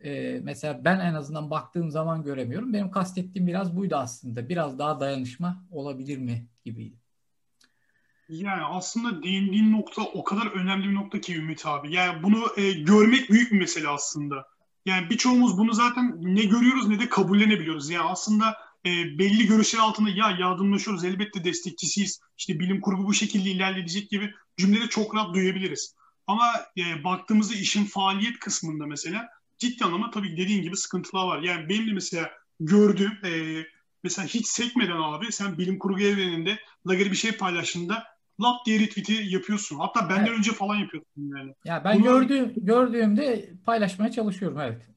S1: e, mesela ben en azından baktığım zaman göremiyorum. Benim kastettiğim biraz buydu aslında. Biraz daha dayanışma olabilir mi gibiydi.
S2: Yani aslında değindiğin nokta o kadar önemli bir nokta ki Ümit abi. Yani bunu e, görmek büyük bir mesele aslında. Yani birçoğumuz bunu zaten ne görüyoruz ne de kabullenebiliyoruz. Yani aslında e, belli görüşler altında ya yardımlaşıyoruz elbette destekçisiyiz. İşte bilim kurgu bu şekilde ilerleyecek gibi cümleleri çok rahat duyabiliriz. Ama e, baktığımızda işin faaliyet kısmında mesela ciddi anlamda tabii dediğin gibi sıkıntılar var. Yani benim de mesela gördüğüm e, mesela hiç sekmeden abi sen bilim kurgu evreninde Lager'i bir şey paylaştığında lap diye retweet'i yapıyorsun. Hatta benden evet. önce falan yapıyorsun yani.
S1: Ya ben Bunu, gördüğüm, gördüğümde paylaşmaya çalışıyorum evet.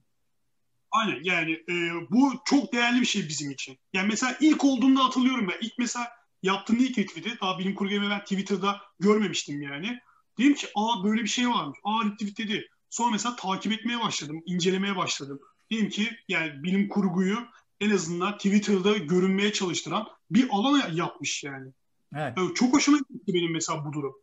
S2: Aynen yani e, bu çok değerli bir şey bizim için. Yani mesela ilk olduğunda hatırlıyorum ben. İlk mesela yaptığım ilk retweet'i daha bilim kurgu ben Twitter'da görmemiştim yani. Dedim ki aa böyle bir şey varmış. Aa retweetledi. Sonra mesela takip etmeye başladım. incelemeye başladım. Dedim ki yani bilim kurguyu en azından Twitter'da görünmeye çalıştıran bir alan yapmış yani. Evet. Yani çok hoşuma gitti benim mesela bu durum.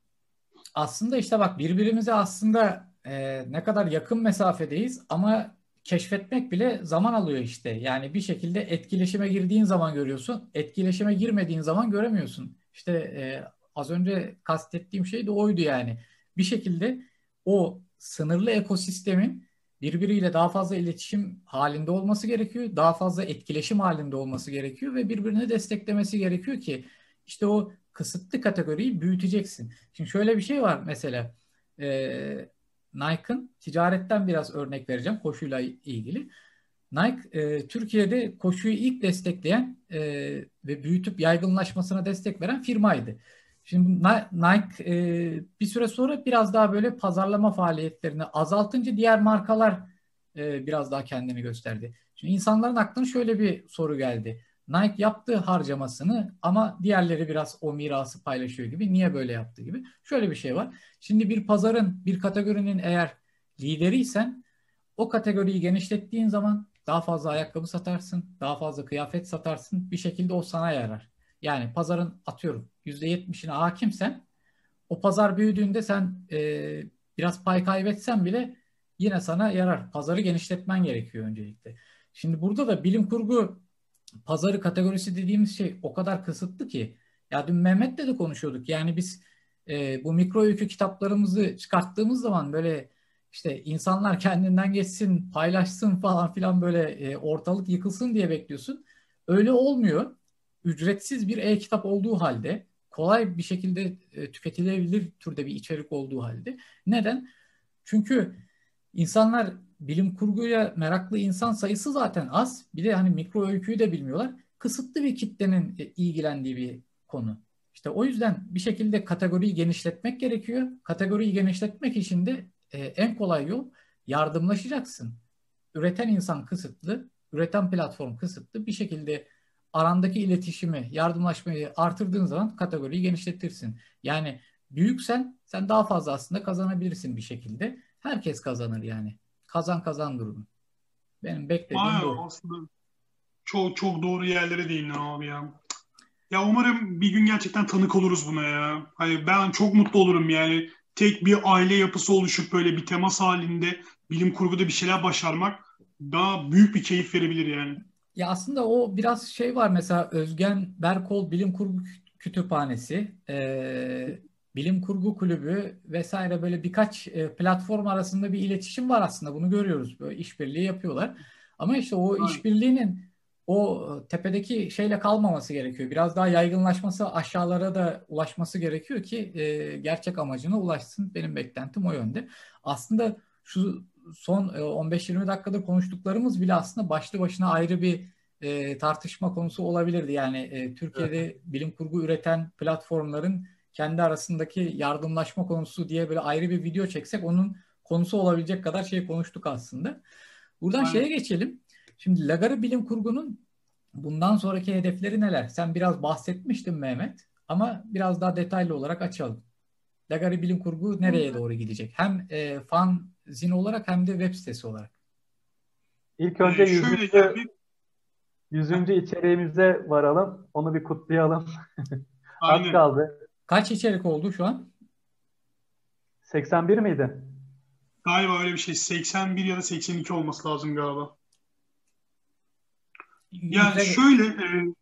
S1: Aslında işte bak birbirimize aslında e, ne kadar yakın mesafedeyiz ama keşfetmek bile zaman alıyor işte. Yani bir şekilde etkileşime girdiğin zaman görüyorsun. Etkileşime girmediğin zaman göremiyorsun. İşte e, az önce kastettiğim şey de oydu yani. Bir şekilde o sınırlı ekosistemin birbiriyle daha fazla iletişim halinde olması gerekiyor. Daha fazla etkileşim halinde olması gerekiyor ve birbirini desteklemesi gerekiyor ki işte o kısıtlı kategoriyi büyüteceksin. Şimdi şöyle bir şey var mesela e, Nike'ın ticaretten biraz örnek vereceğim koşuyla ilgili. Nike e, Türkiye'de koşuyu ilk destekleyen e, ve büyütüp yaygınlaşmasına destek veren firmaydı. Şimdi Nike e, bir süre sonra biraz daha böyle pazarlama faaliyetlerini azaltınca diğer markalar e, biraz daha kendini gösterdi. Şimdi insanların aklına şöyle bir soru geldi. Nike yaptığı harcamasını ama diğerleri biraz o mirası paylaşıyor gibi. Niye böyle yaptı gibi. Şöyle bir şey var. Şimdi bir pazarın, bir kategorinin eğer lideriysen o kategoriyi genişlettiğin zaman daha fazla ayakkabı satarsın, daha fazla kıyafet satarsın. Bir şekilde o sana yarar. Yani pazarın atıyorum %70'ine hakimsen o pazar büyüdüğünde sen e, biraz pay kaybetsen bile yine sana yarar. Pazarı genişletmen gerekiyor öncelikle. Şimdi burada da bilim kurgu pazarı kategorisi dediğimiz şey o kadar kısıtlı ki ya dün Mehmet'le de konuşuyorduk. Yani biz e, bu mikro öykü kitaplarımızı çıkarttığımız zaman böyle işte insanlar kendinden geçsin, paylaşsın falan filan böyle e, ortalık yıkılsın diye bekliyorsun. Öyle olmuyor. Ücretsiz bir e-kitap olduğu halde kolay bir şekilde e, tüketilebilir türde bir içerik olduğu halde. Neden? Çünkü insanlar bilim kurguya meraklı insan sayısı zaten az. Bir de hani mikro öyküyü de bilmiyorlar. Kısıtlı bir kitlenin e, ilgilendiği bir konu. İşte o yüzden bir şekilde kategoriyi genişletmek gerekiyor. Kategoriyi genişletmek için de e, en kolay yol yardımlaşacaksın. Üreten insan kısıtlı, üreten platform kısıtlı. Bir şekilde arandaki iletişimi, yardımlaşmayı artırdığın zaman kategoriyi genişletirsin. Yani büyüksen sen daha fazla aslında kazanabilirsin bir şekilde. Herkes kazanır yani. Kazan kazan durumu. Benim beklediğim Aynen, bu.
S2: Aslında çok çok doğru yerlere değindin abi ya. Ya umarım bir gün gerçekten tanık oluruz buna ya. Hani ben çok mutlu olurum yani. Tek bir aile yapısı oluşup böyle bir temas halinde bilim kurguda bir şeyler başarmak daha büyük bir keyif verebilir yani.
S1: Ya aslında o biraz şey var mesela Özgen Berkol Bilim Kurgu Kütüphanesi, e, Bilim Kurgu Kulübü vesaire böyle birkaç e, platform arasında bir iletişim var aslında bunu görüyoruz. Böyle işbirliği yapıyorlar. Ama işte o işbirliğinin o tepedeki şeyle kalmaması gerekiyor. Biraz daha yaygınlaşması, aşağılara da ulaşması gerekiyor ki e, gerçek amacına ulaşsın. Benim beklentim o yönde. Aslında şu son 15-20 e, dakikada konuştuklarımız bile aslında başlı başına ayrı bir e, tartışma konusu olabilirdi. Yani e, Türkiye'de evet. bilim kurgu üreten platformların kendi arasındaki yardımlaşma konusu diye böyle ayrı bir video çeksek onun konusu olabilecek kadar şey konuştuk aslında. Buradan Aynen. şeye geçelim. Şimdi Lagarı Bilim Kurgu'nun bundan sonraki hedefleri neler? Sen biraz bahsetmiştin Mehmet ama biraz daha detaylı olarak açalım. Lagari Bilim Kurgu nereye doğru gidecek? Hem e, fan zin olarak hem de web sitesi olarak.
S3: İlk önce ee, yüzüncü, yüzüncü içeriğimize varalım. Onu bir kutlayalım. Az kaldı.
S1: Kaç içerik oldu şu an?
S3: 81 miydi?
S2: Galiba öyle bir şey. 81 ya da 82 olması lazım galiba. Yani Yüze... şöyle e,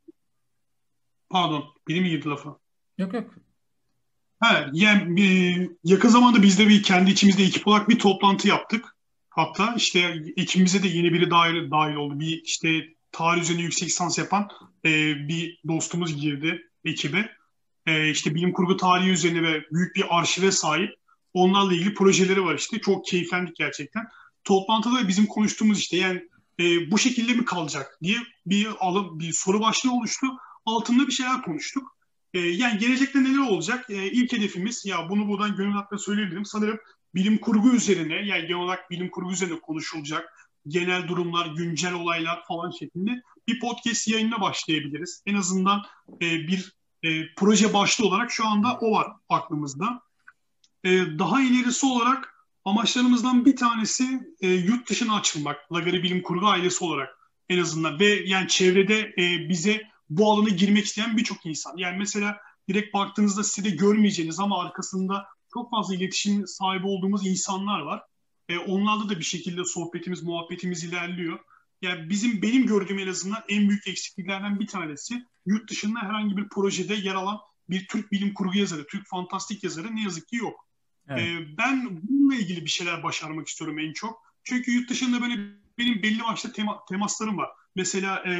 S2: pardon biri mi girdi lafa?
S1: Yok yok.
S2: He, yani, yakın zamanda biz de bir kendi içimizde ekip olarak bir toplantı yaptık. Hatta işte ekibimize de yeni biri dahil, dahil oldu. Bir işte tarih üzerine yüksek lisans yapan e, bir dostumuz girdi ekibe. E, işte bilim kurgu tarihi üzerine ve büyük bir arşive sahip. Onlarla ilgili projeleri var işte. Çok keyiflendik gerçekten. toplantıda bizim konuştuğumuz işte yani e, bu şekilde mi kalacak diye bir alım bir soru başlığı oluştu. Altında bir şeyler konuştuk. E, yani gelecekte neler olacak? E, ilk hedefimiz ya bunu buradan gönül hakkında söyleyebilirim. Sanırım bilim kurgu üzerine yani genel olarak bilim kurgu üzerine konuşulacak genel durumlar, güncel olaylar falan şeklinde bir podcast yayınına başlayabiliriz. En azından e, bir e, proje başlığı olarak şu anda o var aklımızda. E, daha ilerisi olarak amaçlarımızdan bir tanesi e, yurt dışına açılmak. Lagari Bilim Kurgu ailesi olarak en azından ve yani çevrede e, bize bu alana girmek isteyen birçok insan. Yani mesela direkt baktığınızda sitede görmeyeceğiniz ama arkasında çok fazla iletişim sahibi olduğumuz insanlar var. E, onlarla da bir şekilde sohbetimiz, muhabbetimiz ilerliyor. Yani bizim benim gördüğüm en azından en büyük eksikliklerden bir tanesi yurt dışında herhangi bir projede yer alan bir Türk bilim kurgu yazarı, Türk fantastik yazarı ne yazık ki yok. Evet. E, ben bununla ilgili bir şeyler başarmak istiyorum en çok. Çünkü yurt dışında böyle benim belli başlı tema, temaslarım var. Mesela e,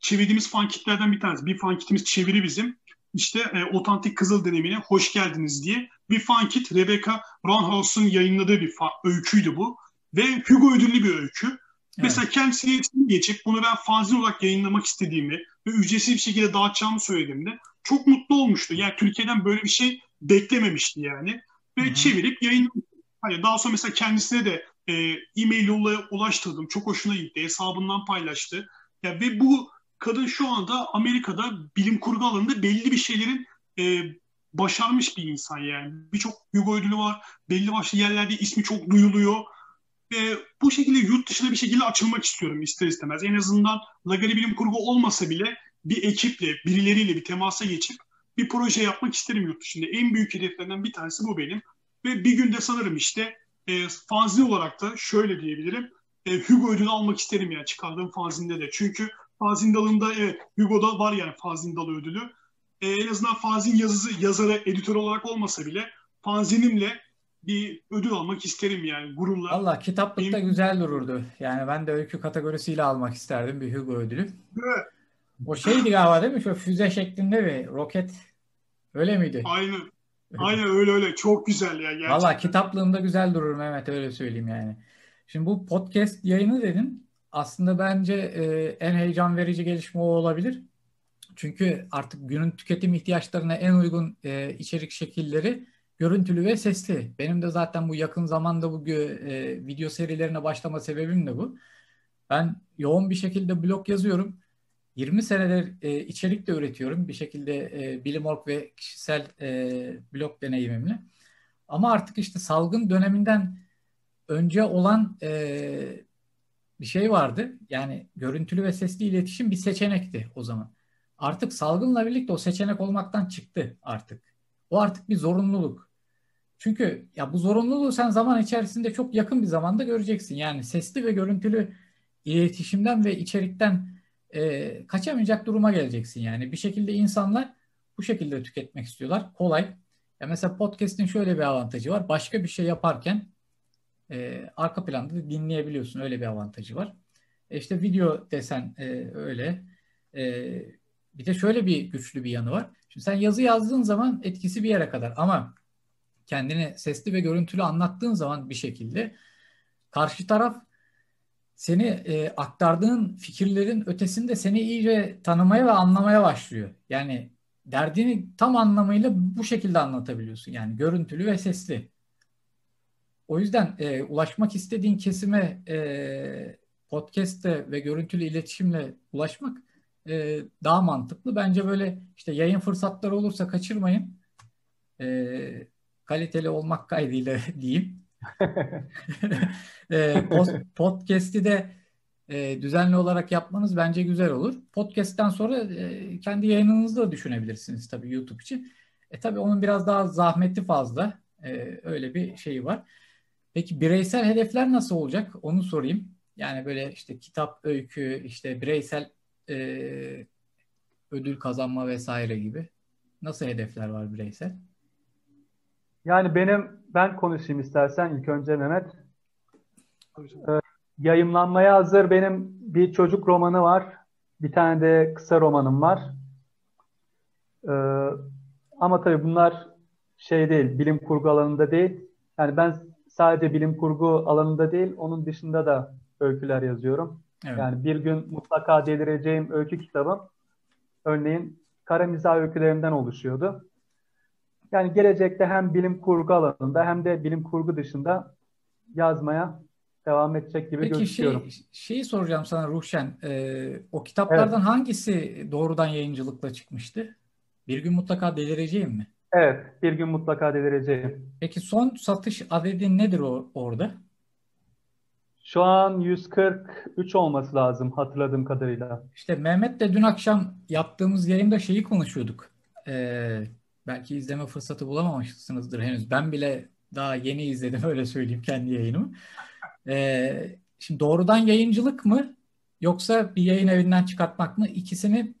S2: çevirdiğimiz fan kitlerden bir tanesi. Bir fan kitimiz çeviri bizim. İşte e, Otantik Kızıl dönemine hoş geldiniz diye bir fan kit. Rebecca Roundhouse'un yayınladığı bir fa- öyküydü bu. Ve Hugo ödüllü bir öykü. Evet. Mesela kendisine iletişim geçip bunu ben fanzin olarak yayınlamak istediğimi ve ücretsiz bir şekilde dağıtacağımı söylediğimde çok mutlu olmuştu. Yani Türkiye'den böyle bir şey beklememişti yani. Ve Hı-hı. çevirip yayınlamıştı. Hani daha sonra mesela kendisine de e, e-mail yolla ulaştırdım. Çok hoşuna gitti. Hesabından paylaştı. Ya ve bu kadın şu anda Amerika'da bilim kurgu alanında belli bir şeylerin e, başarmış bir insan yani. Birçok Hugo ödülü var. Belli başlı yerlerde ismi çok duyuluyor. Ve bu şekilde yurt dışına bir şekilde açılmak istiyorum ister istemez. En azından Lagari Bilim Kurgu olmasa bile bir ekiple, birileriyle bir temasa geçip bir proje yapmak isterim yurt dışında. En büyük hedeflerden bir tanesi bu benim. Ve bir günde sanırım işte e, fanzin olarak da şöyle diyebilirim. E, Hugo ödülü almak isterim yani çıkardığım fanzinde de. Çünkü fanzin dalında evet Hugo'da var yani fanzin dalı ödülü. E, en azından fanzin yazısı, yazarı, editör olarak olmasa bile fanzinimle bir ödül almak isterim yani gururla.
S1: Valla kitaplıkta Benim... güzel dururdu. Yani ben de öykü kategorisiyle almak isterdim bir Hugo ödülü. Evet. O şeydi galiba değil mi? Şu füze şeklinde bir roket. Öyle miydi?
S2: Aynen. Aynen öyle öyle. Çok güzel ya gerçekten.
S1: Valla kitaplığında güzel durur Mehmet öyle söyleyeyim yani. Şimdi bu podcast yayını dedin. Aslında bence e, en heyecan verici gelişme o olabilir. Çünkü artık günün tüketim ihtiyaçlarına en uygun e, içerik şekilleri görüntülü ve sesli. Benim de zaten bu yakın zamanda bu e, video serilerine başlama sebebim de bu. Ben yoğun bir şekilde blog yazıyorum. 20 senedir e, içerik de üretiyorum bir şekilde e, bilim.org ve kişisel e, blog deneyimimle. Ama artık işte salgın döneminden önce olan e, bir şey vardı. Yani görüntülü ve sesli iletişim bir seçenekti o zaman. Artık salgınla birlikte o seçenek olmaktan çıktı artık. O artık bir zorunluluk. Çünkü ya bu zorunluluğu sen zaman içerisinde çok yakın bir zamanda göreceksin. Yani sesli ve görüntülü iletişimden ve içerikten e, kaçamayacak duruma geleceksin. Yani bir şekilde insanlar bu şekilde tüketmek istiyorlar. Kolay. Ya mesela podcast'in şöyle bir avantajı var. Başka bir şey yaparken e, arka planda dinleyebiliyorsun. Öyle bir avantajı var. E işte video desen e, öyle. E, bir de şöyle bir güçlü bir yanı var. Şimdi sen yazı yazdığın zaman etkisi bir yere kadar ama kendini sesli ve görüntülü anlattığın zaman bir şekilde karşı taraf seni e, aktardığın fikirlerin ötesinde seni iyice tanımaya ve anlamaya başlıyor. Yani derdini tam anlamıyla bu şekilde anlatabiliyorsun. Yani görüntülü ve sesli. O yüzden e, ulaşmak istediğin kesime e, podcast'te ve görüntülü iletişimle ulaşmak e, daha mantıklı. Bence böyle işte yayın fırsatları olursa kaçırmayın. E, kaliteli olmak kaydıyla diyeyim. e, podcast'i de e, düzenli olarak yapmanız bence güzel olur. Podcast'ten sonra e, kendi yayınınızı da düşünebilirsiniz tabii YouTube için. E tabii onun biraz daha zahmeti fazla. E, öyle bir şeyi var. Peki bireysel hedefler nasıl olacak? Onu sorayım. Yani böyle işte kitap, öykü, işte bireysel e, ödül kazanma vesaire gibi. Nasıl hedefler var bireysel?
S3: Yani benim ben konuşayım istersen ilk önce Mehmet. Ee, yayımlanmaya hazır benim bir çocuk romanı var. Bir tane de kısa romanım var. Ee, ama tabii bunlar şey değil, bilim kurgu alanında değil. Yani ben sadece bilim kurgu alanında değil, onun dışında da öyküler yazıyorum.
S1: Evet.
S3: Yani bir gün mutlaka delireceğim öykü kitabım örneğin kara mizah öykülerinden oluşuyordu. Yani gelecekte hem bilim kurgu alanında hem de bilim kurgu dışında yazmaya devam edecek gibi
S1: Peki
S3: gözüküyorum.
S1: şey, şeyi soracağım sana Ruhşen. Ee, o kitaplardan
S3: Evet.
S1: hangisi doğrudan yayıncılıkla çıkmıştı? Bir gün mutlaka delireceğim mi?
S3: Evet, bir gün mutlaka delireceğim.
S1: Peki son satış adedi nedir o, orada?
S3: Şu an 143 olması lazım hatırladığım kadarıyla.
S1: İşte Mehmet'le dün akşam yaptığımız yayında şeyi konuşuyorduk. Ee, belki izleme fırsatı bulamamışsınızdır henüz. Ben bile daha yeni izledim öyle söyleyeyim kendi yayınımı. Ee, şimdi doğrudan yayıncılık mı yoksa bir yayın evinden çıkartmak mı? İkisini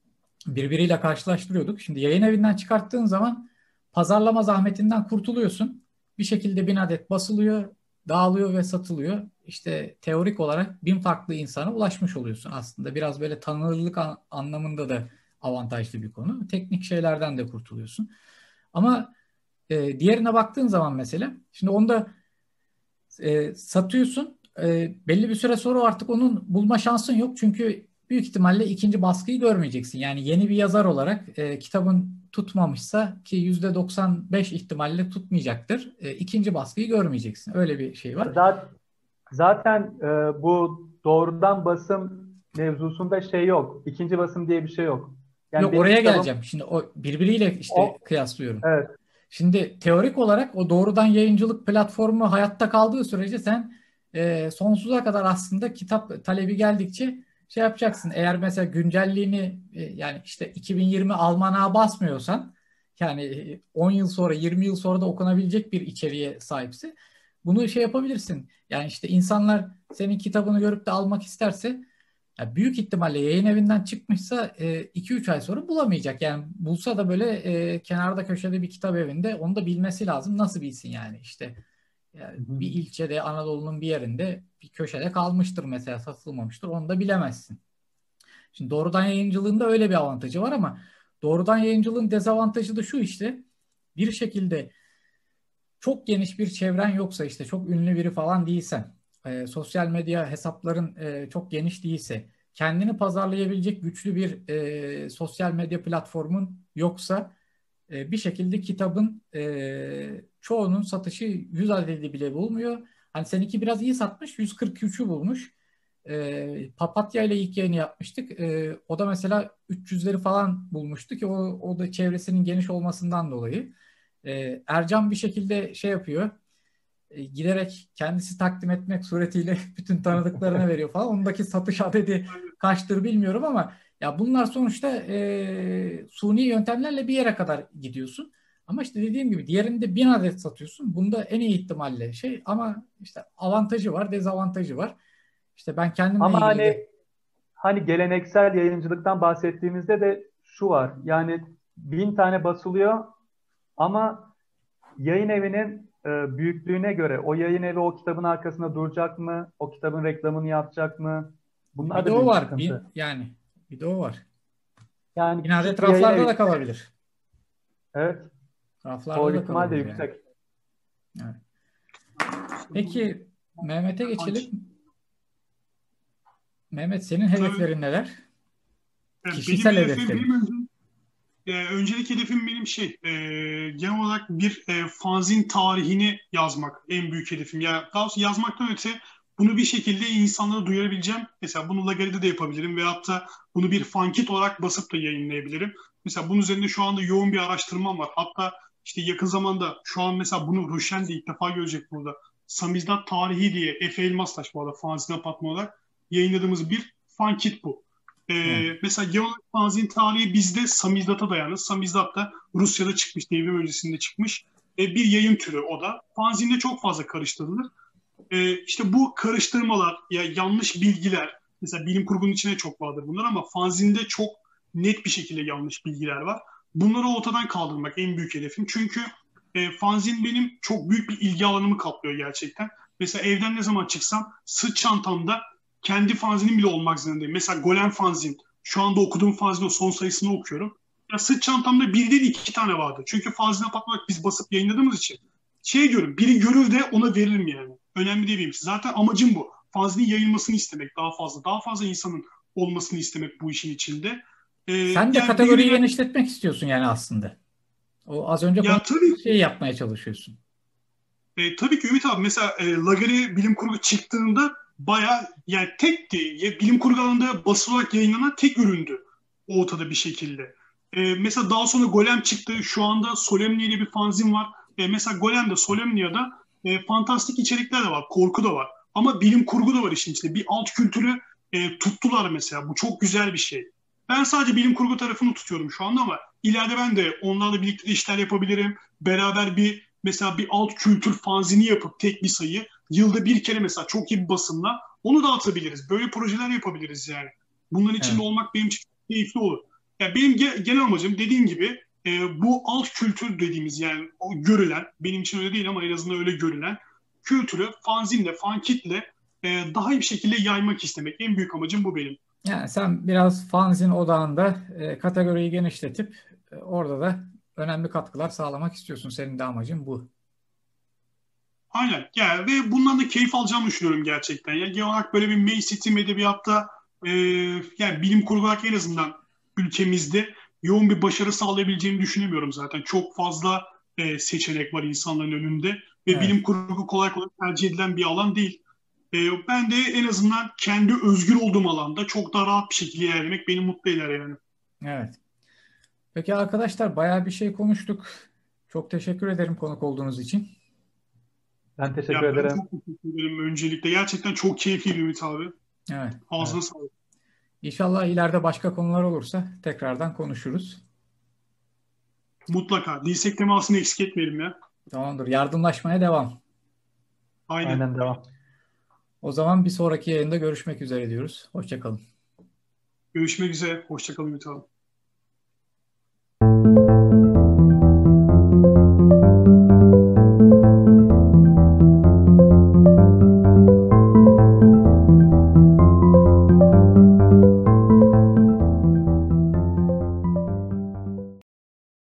S1: birbiriyle karşılaştırıyorduk. Şimdi yayın evinden çıkarttığın zaman pazarlama zahmetinden kurtuluyorsun. Bir şekilde bin adet basılıyor, dağılıyor ve satılıyor. İşte teorik olarak bin farklı insana ulaşmış oluyorsun aslında. Biraz böyle tanınırlık an- anlamında da avantajlı bir konu. Teknik şeylerden de kurtuluyorsun. Ama e, diğerine baktığın zaman mesela, şimdi onda e, satıyorsun. E, belli bir süre sonra artık onun bulma şansın yok. Çünkü büyük ihtimalle ikinci baskıyı görmeyeceksin. Yani yeni bir yazar olarak e, kitabın tutmamışsa ki %95 ihtimalle tutmayacaktır. E, ikinci baskıyı görmeyeceksin. Öyle bir şey var.
S3: Zaten, zaten e, bu doğrudan basım mevzusunda şey yok. İkinci basım diye bir şey yok. Yani
S1: Yok oraya
S3: kitabım-
S1: geleceğim. Şimdi o birbiriyle işte
S3: O-
S1: kıyaslıyorum.
S3: Evet.
S1: Şimdi teorik olarak o doğrudan yayıncılık platformu hayatta kaldığı sürece sen e, sonsuza kadar aslında kitap talebi geldikçe şey yapacaksın. Eğer mesela güncelliğini e, yani işte 2020 almanağa basmıyorsan yani e, 10 yıl sonra 20 yıl sonra da okunabilecek bir içeriğe sahipse bunu şey yapabilirsin. Yani işte insanlar senin kitabını görüp de almak isterse ya büyük ihtimalle yayın evinden çıkmışsa 2-3 ay sonra bulamayacak. Yani bulsa da böyle e, kenarda köşede bir kitap evinde onu da bilmesi lazım. Nasıl bilsin yani işte yani
S3: Hı hı.
S1: bir ilçede Anadolu'nun bir yerinde bir köşede kalmıştır mesela satılmamıştır. Onu da bilemezsin. Şimdi doğrudan yayıncılığında öyle bir avantajı var ama doğrudan yayıncılığın dezavantajı da şu işte bir şekilde çok geniş bir çevren yoksa işte çok ünlü biri falan değilsen e, sosyal medya hesapların e, çok geniş değilse kendini pazarlayabilecek güçlü bir e, sosyal medya platformun yoksa e, bir şekilde kitabın e, çoğunun satışı 100 adedi bile bulmuyor. Hani seninki biraz iyi satmış 143'ü bulmuş. E, Papatya ile ilk yayını yapmıştık. E, o da mesela 300'leri falan bulmuştu ki o, o da çevresinin geniş olmasından dolayı. E, Ercan bir şekilde şey yapıyor. E, giderek kendisi takdim etmek suretiyle bütün tanıdıklarına veriyor falan. Ondaki satış adedi kaçtır bilmiyorum ama ya bunlar sonuçta e, suni yöntemlerle bir yere kadar gidiyorsun. Ama işte dediğim gibi diğerinde bin adet satıyorsun. Bunda en iyi ihtimalle şey ama işte avantajı var, dezavantajı var. İşte ben kendimle
S3: Ama
S1: ilgili
S3: hani hani geleneksel yayıncılıktan bahsettiğimizde de şu var. Yani bin tane basılıyor ama yayın evinin e, büyüklüğüne göre o yayın evi o kitabın arkasında duracak mı? O kitabın reklamını yapacak mı? Bunlar
S1: bir de o var.
S3: sıkıntı.
S1: Bir, yani bir de o var.
S3: Yani
S1: Bin adet raflarda da kalabilir.
S3: Evet,
S1: Raflarda da
S3: ihtimal de
S1: yani.
S3: yüksek.
S1: Peki Mehmet'e geçelim. Mehmet senin hedeflerin neler?
S2: Yani
S1: Kişisel
S2: benim önce- e, öncelik hedefim benim şey, e, genel olarak bir e, fanzin tarihini yazmak en büyük hedefim. Yani daha doğrusu yazmaktan öte bunu bir şekilde insanlara duyurabileceğim. Mesela bunu Lagari'de de yapabilirim veyahut da bunu bir fankit olarak basıp da yayınlayabilirim. Mesela bunun üzerinde şu anda yoğun bir araştırmam var. Hatta işte yakın zamanda şu an mesela bunu Ruşen de ilk defa görecek burada. Samizdat Tarihi diye Efe Elmaslaş bu arada fanzin apartmanı olarak yayınladığımız bir fankit bu. Ee. Mesela olarak fanzin tarihi bizde samizdat'a dayanır. Samizdat da Rusya'da çıkmış, devrim öncesinde çıkmış. E, bir yayın türü o da. Fanzinde çok fazla karıştırılır. E, işte bu karıştırmalar, ya yanlış bilgiler, mesela bilim kurgunun içine çok vardır bunlar ama fanzinde çok net bir şekilde yanlış bilgiler var. Bunları ortadan kaldırmak en büyük hedefim. Çünkü e, fanzin benim çok büyük bir ilgi alanımı kaplıyor gerçekten. Mesela evden ne zaman çıksam sırt çantamda kendi fanzinim bile olmak zorundayım. Mesela Golem fanzin. Şu anda okuduğum fanzinin son sayısını okuyorum. Ya sırt çantamda bir değil iki tane vardı. Çünkü fanzine bakmak biz basıp yayınladığımız için şey diyorum biri görür de ona veririm yani. Önemli değil benim. Zaten amacım bu. Fanzinin yayılmasını istemek daha fazla. Daha fazla insanın olmasını istemek bu işin içinde.
S1: Ee, Sen de yani kategoriyi bir... genişletmek istiyorsun yani aslında. O az önce ya, tabii, şey yapmaya çalışıyorsun.
S2: E, tabii ki Ümit abi mesela e, Lagari bilim kurgu çıktığında baya yani tekti. Ya, bilim kurgu alanında basılı olarak yayınlanan tek üründü ortada bir şekilde. E, mesela daha sonra Golem çıktı. Şu anda Solemnia diye bir fanzin var. E, mesela Golem'de, Solemnia'da e, fantastik içerikler de var. Korku da var. Ama bilim kurgu da var işin içinde. Bir alt kültürü e, tuttular mesela. Bu çok güzel bir şey. Ben sadece bilim kurgu tarafını tutuyorum şu anda ama ileride ben de onlarla birlikte de işler yapabilirim. Beraber bir mesela bir alt kültür fanzini yapıp tek bir sayı yılda bir kere mesela çok iyi bir basınla onu da atabiliriz. Böyle projeler yapabiliriz yani. Bunların içinde evet. olmak benim için keyifli olur. Yani benim genel amacım dediğim gibi e, bu alt kültür dediğimiz yani o görülen, benim için öyle değil ama en azından öyle görülen kültürü fanzinle, fankitle e, daha iyi bir şekilde yaymak istemek. En büyük amacım bu benim.
S1: Yani sen biraz fanzin odağında e, kategoriyi genişletip e, orada da önemli katkılar sağlamak istiyorsun. Senin de amacın bu.
S2: Aynen. Yani ve bundan da keyif alacağımı düşünüyorum gerçekten. Yani genel olarak böyle bir mainstream edebiyatta e, yani bilim kurgu olarak en azından ülkemizde yoğun bir başarı sağlayabileceğini düşünemiyorum zaten. Çok fazla e, seçenek var insanların önünde ve evet. bilim kurgu kolay kolay tercih edilen bir alan değil. E, ben de en azından kendi özgür olduğum alanda çok daha rahat bir şekilde ilerlemek beni mutlu eder yani.
S1: Evet. Peki arkadaşlar bayağı bir şey konuştuk. Çok teşekkür ederim konuk olduğunuz için.
S3: Ben teşekkür ya, ederim. Ben çok
S2: teşekkür ederim öncelikle. Gerçekten çok keyifli Ümit abi.
S1: Evet.
S2: Ağzına
S1: evet.
S2: sağlık.
S1: İnşallah ileride başka konular olursa tekrardan konuşuruz.
S2: Mutlaka. Dirsek temasını eksik etmeyelim ya.
S1: Tamamdır. Yardımlaşmaya devam.
S2: Aynen.
S3: Aynen devam.
S1: O zaman bir sonraki yayında görüşmek üzere diyoruz. Hoşçakalın.
S2: Görüşmek üzere. Hoşçakalın Ümit abi.